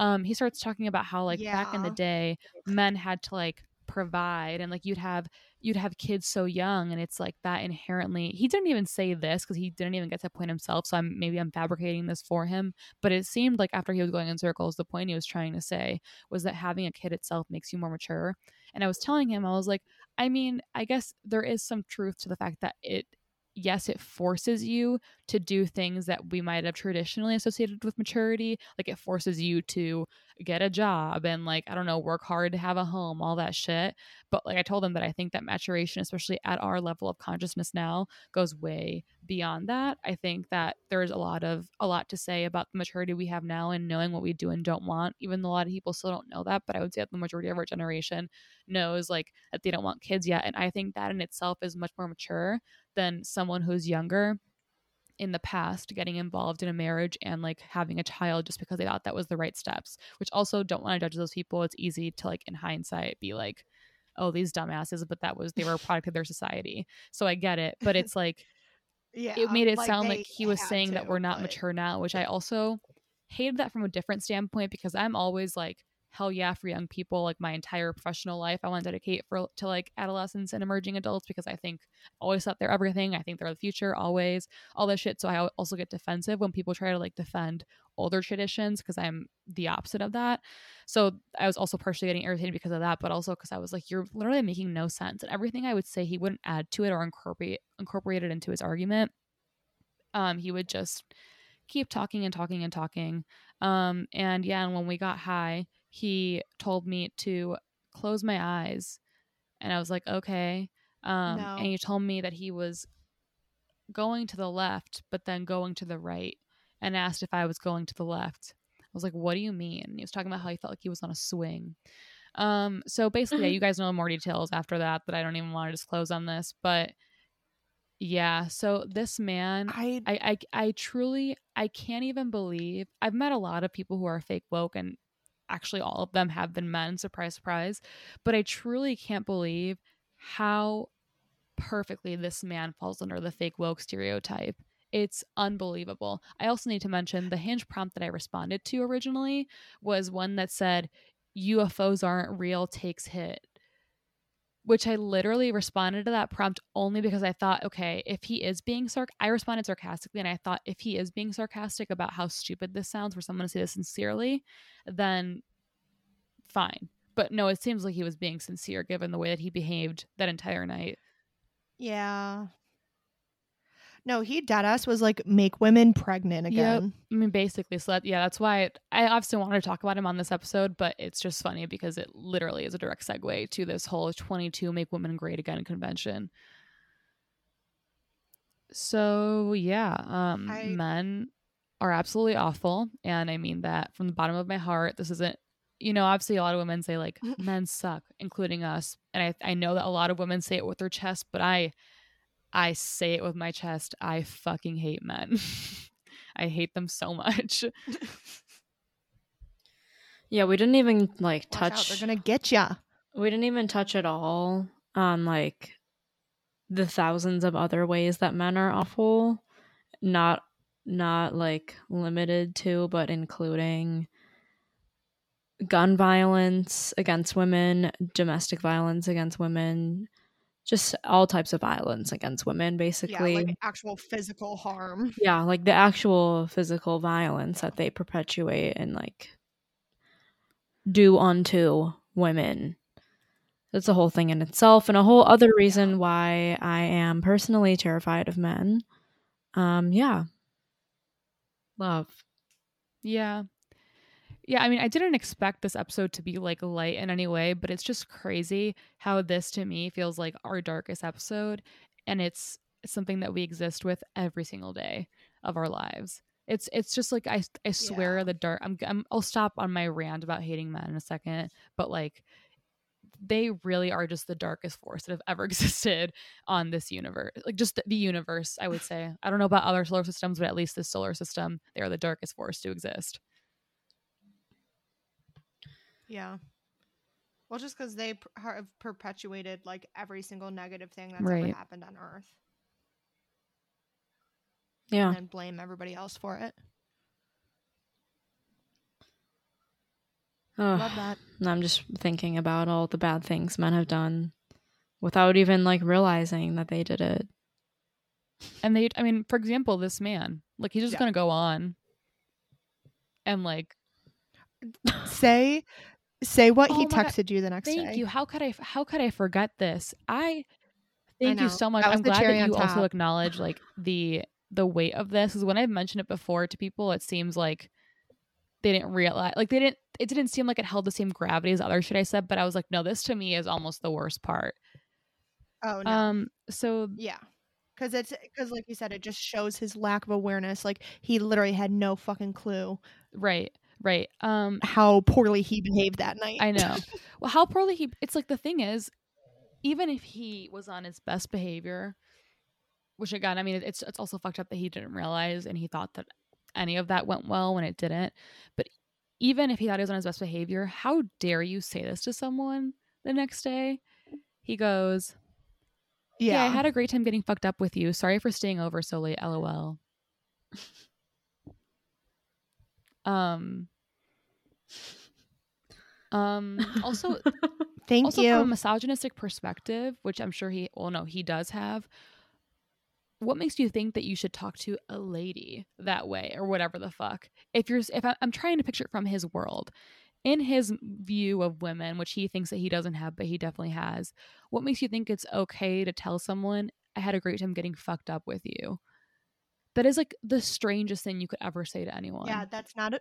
Um, he starts talking about how like back in the day, men had to like provide and like you'd have you'd have kids so young and it's like that inherently he didn't even say this because he didn't even get to point himself so i'm maybe i'm fabricating this for him but it seemed like after he was going in circles the point he was trying to say was that having a kid itself makes you more mature and i was telling him i was like i mean i guess there is some truth to the fact that it yes it forces you to do things that we might have traditionally associated with maturity like it forces you to get a job and like i don't know work hard to have a home all that shit but like i told them that i think that maturation especially at our level of consciousness now goes way beyond that. I think that there's a lot of a lot to say about the maturity we have now and knowing what we do and don't want even though a lot of people still don't know that but i would say that the majority of our generation knows like that they don't want kids yet and i think that in itself is much more mature than someone who's younger in the past getting involved in a marriage and like having a child just because they thought that was the right steps which also don't want to judge those people it's easy to like in hindsight be like oh these dumbasses but that was they were a product of their society so i get it but it's like Yeah. it made it like sound like he was saying that we're not but- mature now which i also hated that from a different standpoint because i'm always like hell yeah for young people like my entire professional life. I want to dedicate for to like adolescents and emerging adults because i think always thought they're everything. I think they're the future always all this shit. So i also get defensive when people try to like defend older traditions because i'm the opposite of that. So i was also partially getting irritated because of that but also because i was like you're literally making no sense. And everything i would say he wouldn't add to it or incorporate incorporate it into his argument. Um he would just keep talking and talking and talking. Um and yeah and when we got high he told me to close my eyes and i was like okay um No. and he told me that he was going to the left but then going to the right and asked if i was going to the left. I was like what do you mean? And he was talking about how he felt like he was on a swing. Um so basically yeah, you guys know more details after that that i don't even want to disclose on this but yeah so this man I I, I I truly I can't even believe I've met a lot of people who are fake woke and actually all of them have been men surprise surprise but I truly can't believe how perfectly this man falls under the fake woke stereotype. It's unbelievable. I also need to mention the hinge prompt that I responded to originally was one that said UFOs aren't real takes hit which I literally responded to that prompt only because I thought, okay, if he is being sarc, I responded sarcastically, and I thought if he is being sarcastic about how stupid this sounds for someone to say this sincerely, then fine. But no, it seems like he was being sincere given the way that he behaved that entire night. yeah. No, he dead ass was like make women pregnant Yep. again. I mean, basically, so that, yeah, that's why I obviously wanted to talk about him on this episode, but it's just funny because it literally is a direct segue to this whole 22 Make Women Great Again convention. So, yeah, um, I- men are absolutely awful. And I mean that from the bottom of my heart. This isn't, you know, obviously a lot of women say like men suck, including us. And I, I know that a lot of women say it with their chest, but I, I say it with my chest. I fucking hate men. I hate them so much. Yeah, we didn't even like Watch out, touch. they're gonna get ya. we didn't even touch at all on like the thousands of other ways that men are awful. Not not like limited to, but including gun violence against women, domestic violence against women, just all types of violence against women, basically. Yeah, like actual physical harm. yeah, like the actual physical violence that they perpetuate and like do unto women. That's a whole thing in itself, and a whole other reason why I am personally terrified of men. Um, yeah, love. Yeah. Yeah, I mean, I didn't expect this episode to be like light in any way, but it's just crazy how this to me feels like our darkest episode and it's something that we exist with every single day of our lives. It's it's just like I I swear Yeah. the dark I'm, I'm I'll stop on my rant about hating men in a second, but like they really are just the darkest force that have ever existed on this universe. Like just the universe, I would say. I don't know about other solar systems, but at least this solar system, they are the darkest force to exist. Yeah. Well, just because they per- have perpetuated like every single negative thing that's Right. ever happened on Earth, Yeah. and then blame everybody else for it. Ugh. Love that. I'm just thinking about all the bad things men have done without even like realizing that they did it. And they, I mean, for example, this man, like he's just Yeah. gonna go on and like, Say, say what Oh he my God. texted you the next thank day. Thank you. How could I? How could I forget this? I thank know. you so much. I'm glad that you also acknowledge like the the weight of this. Because when I've mentioned it before to people, it seems like they didn't realize, like they didn't. It didn't seem like it held the same gravity as other shit I said. But I was like, no, this to me is almost the worst part. Oh no. Um. So yeah. Because it's because, like you said, it just shows his lack of awareness. Like he literally had no fucking clue right, right. Um. how poorly he behaved that night. I know. well, how poorly he. It's like the thing is, even if he was on his best behavior, which again, I mean, it's it's also fucked up that he didn't realize and he thought that any of that went well when it didn't. But even if he thought he was on his best behavior, how dare you say this to someone the next day? He goes, "Yeah, I had a great time getting fucked up with you. Sorry for staying over so late. LOL." um. Um. Also, Thank also you. from a misogynistic perspective, which I'm sure he well no, he does have. What makes you think that you should talk to a lady that way or whatever the fuck? If you're if I, I'm trying to picture it from his world, in his view of women, which he thinks that he doesn't have, but he definitely has. What makes you think it's okay to tell someone I had a great time getting fucked up with you? That is like the strangest thing you could ever say to anyone. yeah, that's not a.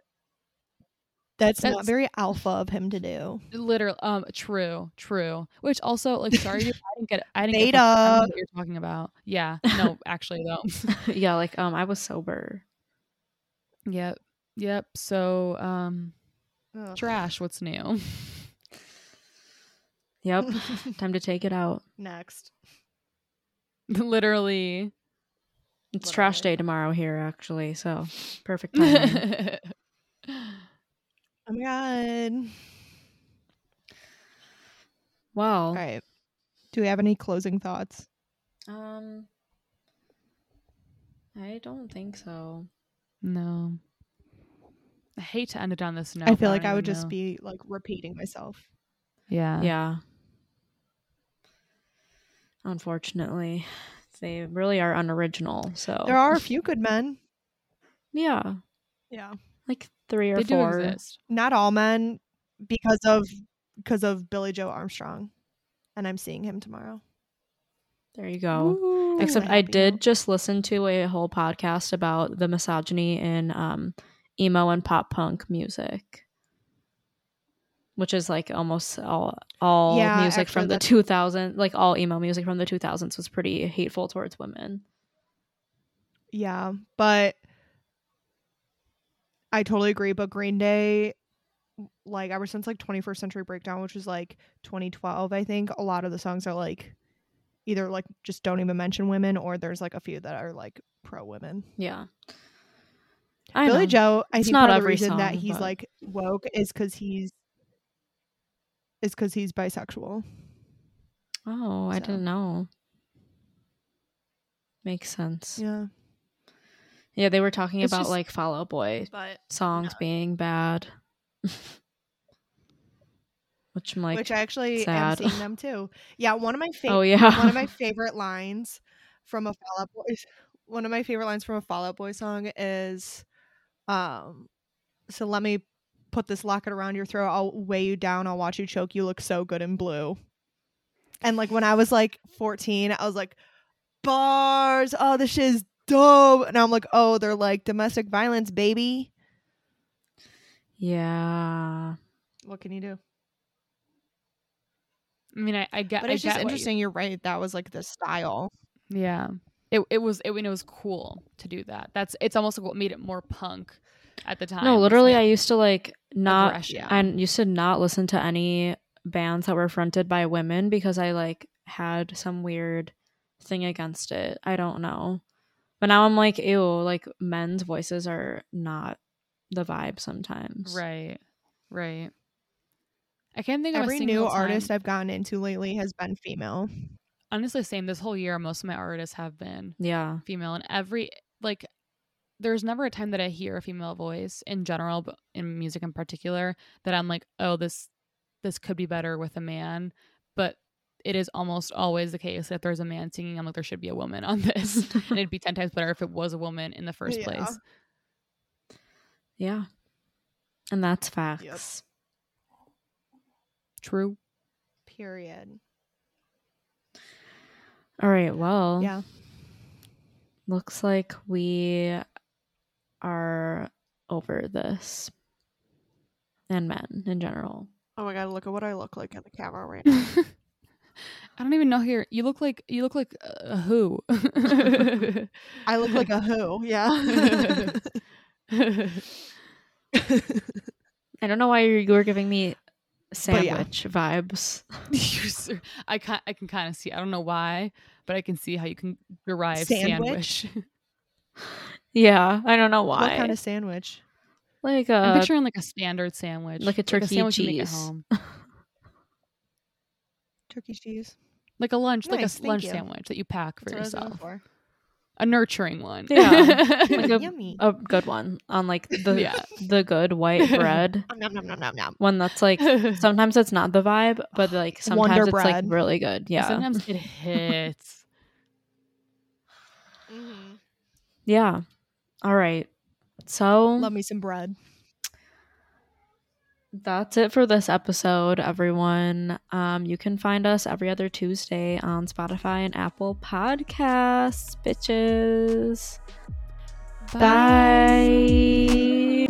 That's, not very alpha of him to do. Literally, um, true, true. Which also, like, sorry, I didn't get, I didn't get Beta. the- I what you're talking about. Yeah, no, actually though. yeah, like um I was sober. yep, yep. So, um, Ugh. trash. What's new? Yep. Time to take it out. Next. Literally. It's trash day tomorrow here actually, so perfect timing. Oh my god. well, All right. Do we have any closing thoughts? um I don't think so. no. I hate to end it on this note. I feel like I don't would just know. be like repeating myself. Yeah. Yeah. Unfortunately, they really are unoriginal. So There are a few good men. yeah, Yeah. like three or They do four. exist. Not all men because of because of Billie Joe Armstrong. And I'm seeing him tomorrow. There you go. Woo. Except I did now. just listen to a whole podcast about the misogyny in um, emo and pop punk music, which is like almost all all Yeah, music from the that's- 2000s, like all emo music from the 2000s was pretty hateful towards women. Yeah, but I totally agree. But Green Day, like ever since like 21st Century Breakdown, which was like 2012, I think a lot of the songs are like either like just don't even mention women, or there's like a few that are like pro women. Yeah. I Billie know. Joe, I It's think not part of the reason that he's but- like woke is because he's is because he's bisexual. Oh, I So. didn't know. Makes sense. Yeah, Yeah, they were talking It's about just- like Fall Out Boy songs Yeah. being bad. Which I'm like, which I actually sad. am seeing them too. Yeah, one of my favorite. oh yeah. one of my favorite lines from a Fall Out Boy one of my favorite lines from a Fall Out Boy song is um so let me put this locket around your throat, I'll weigh you down, I'll watch you choke, you look so good in blue. And like when I was like 14, I was like, bars, oh this shit is dope. And I'm like, oh, they're like domestic violence, baby. yeah. What can you do? I mean, I, I get. But it's get just what you- interesting, you're right. That was like the style. Yeah. It it was it, it was cool to do that. That's it's almost like what made it more punk at the time. No, literally, like I used to like not. aggression. I used to not listen to any bands that were fronted by women because I like had some weird thing against it. I don't know. But now I'm like, ew, like men's voices are not the vibe sometimes. Right. Right. I can't think of Every a new single artist time- I've gotten into lately has been female. honestly same this whole year most of my artists have been Yeah. female and every like there's never a time that I hear a female voice in general but in music in particular that I'm like oh this this could be better with a man but it is almost always the case that there's a man singing I'm like there should be a woman on this and it'd be 10 times better if it was a woman in the first Yeah. place Yeah. And that's facts. true Period. All right. Well, Yeah. looks like we are over this and men in general. Oh my god, look at what I look like in the camera right now. I don't even know here you look like you look like a who I look like a who, yeah. I don't know why you were giving me But yeah. sandwich vibes. Ser- I can I can kind of see. I don't know why, but I can see how you can derive Sandwich? sandwich. Yeah, I don't know why. what kind of sandwich? like I'm a picturing like a standard sandwich, like a turkey make at cheese. home, Turkey cheese. like a lunch, like a Nice, s- thank lunch you. sandwich that you pack for That's what I was yourself. for. A nurturing one. Yeah, like a- Yummy. a good one on like the Yeah. the good white bread Nom, nom, nom, nom, nom. one that's like sometimes it's not the vibe, but like sometimes Wonder it's like really good. Yeah, Sometimes it hits. Mhm. yeah. All right, so Love me some bread. that's it for this episode, everyone. Um, you can find us every other Tuesday on Spotify and Apple Podcasts, bitches. Bye.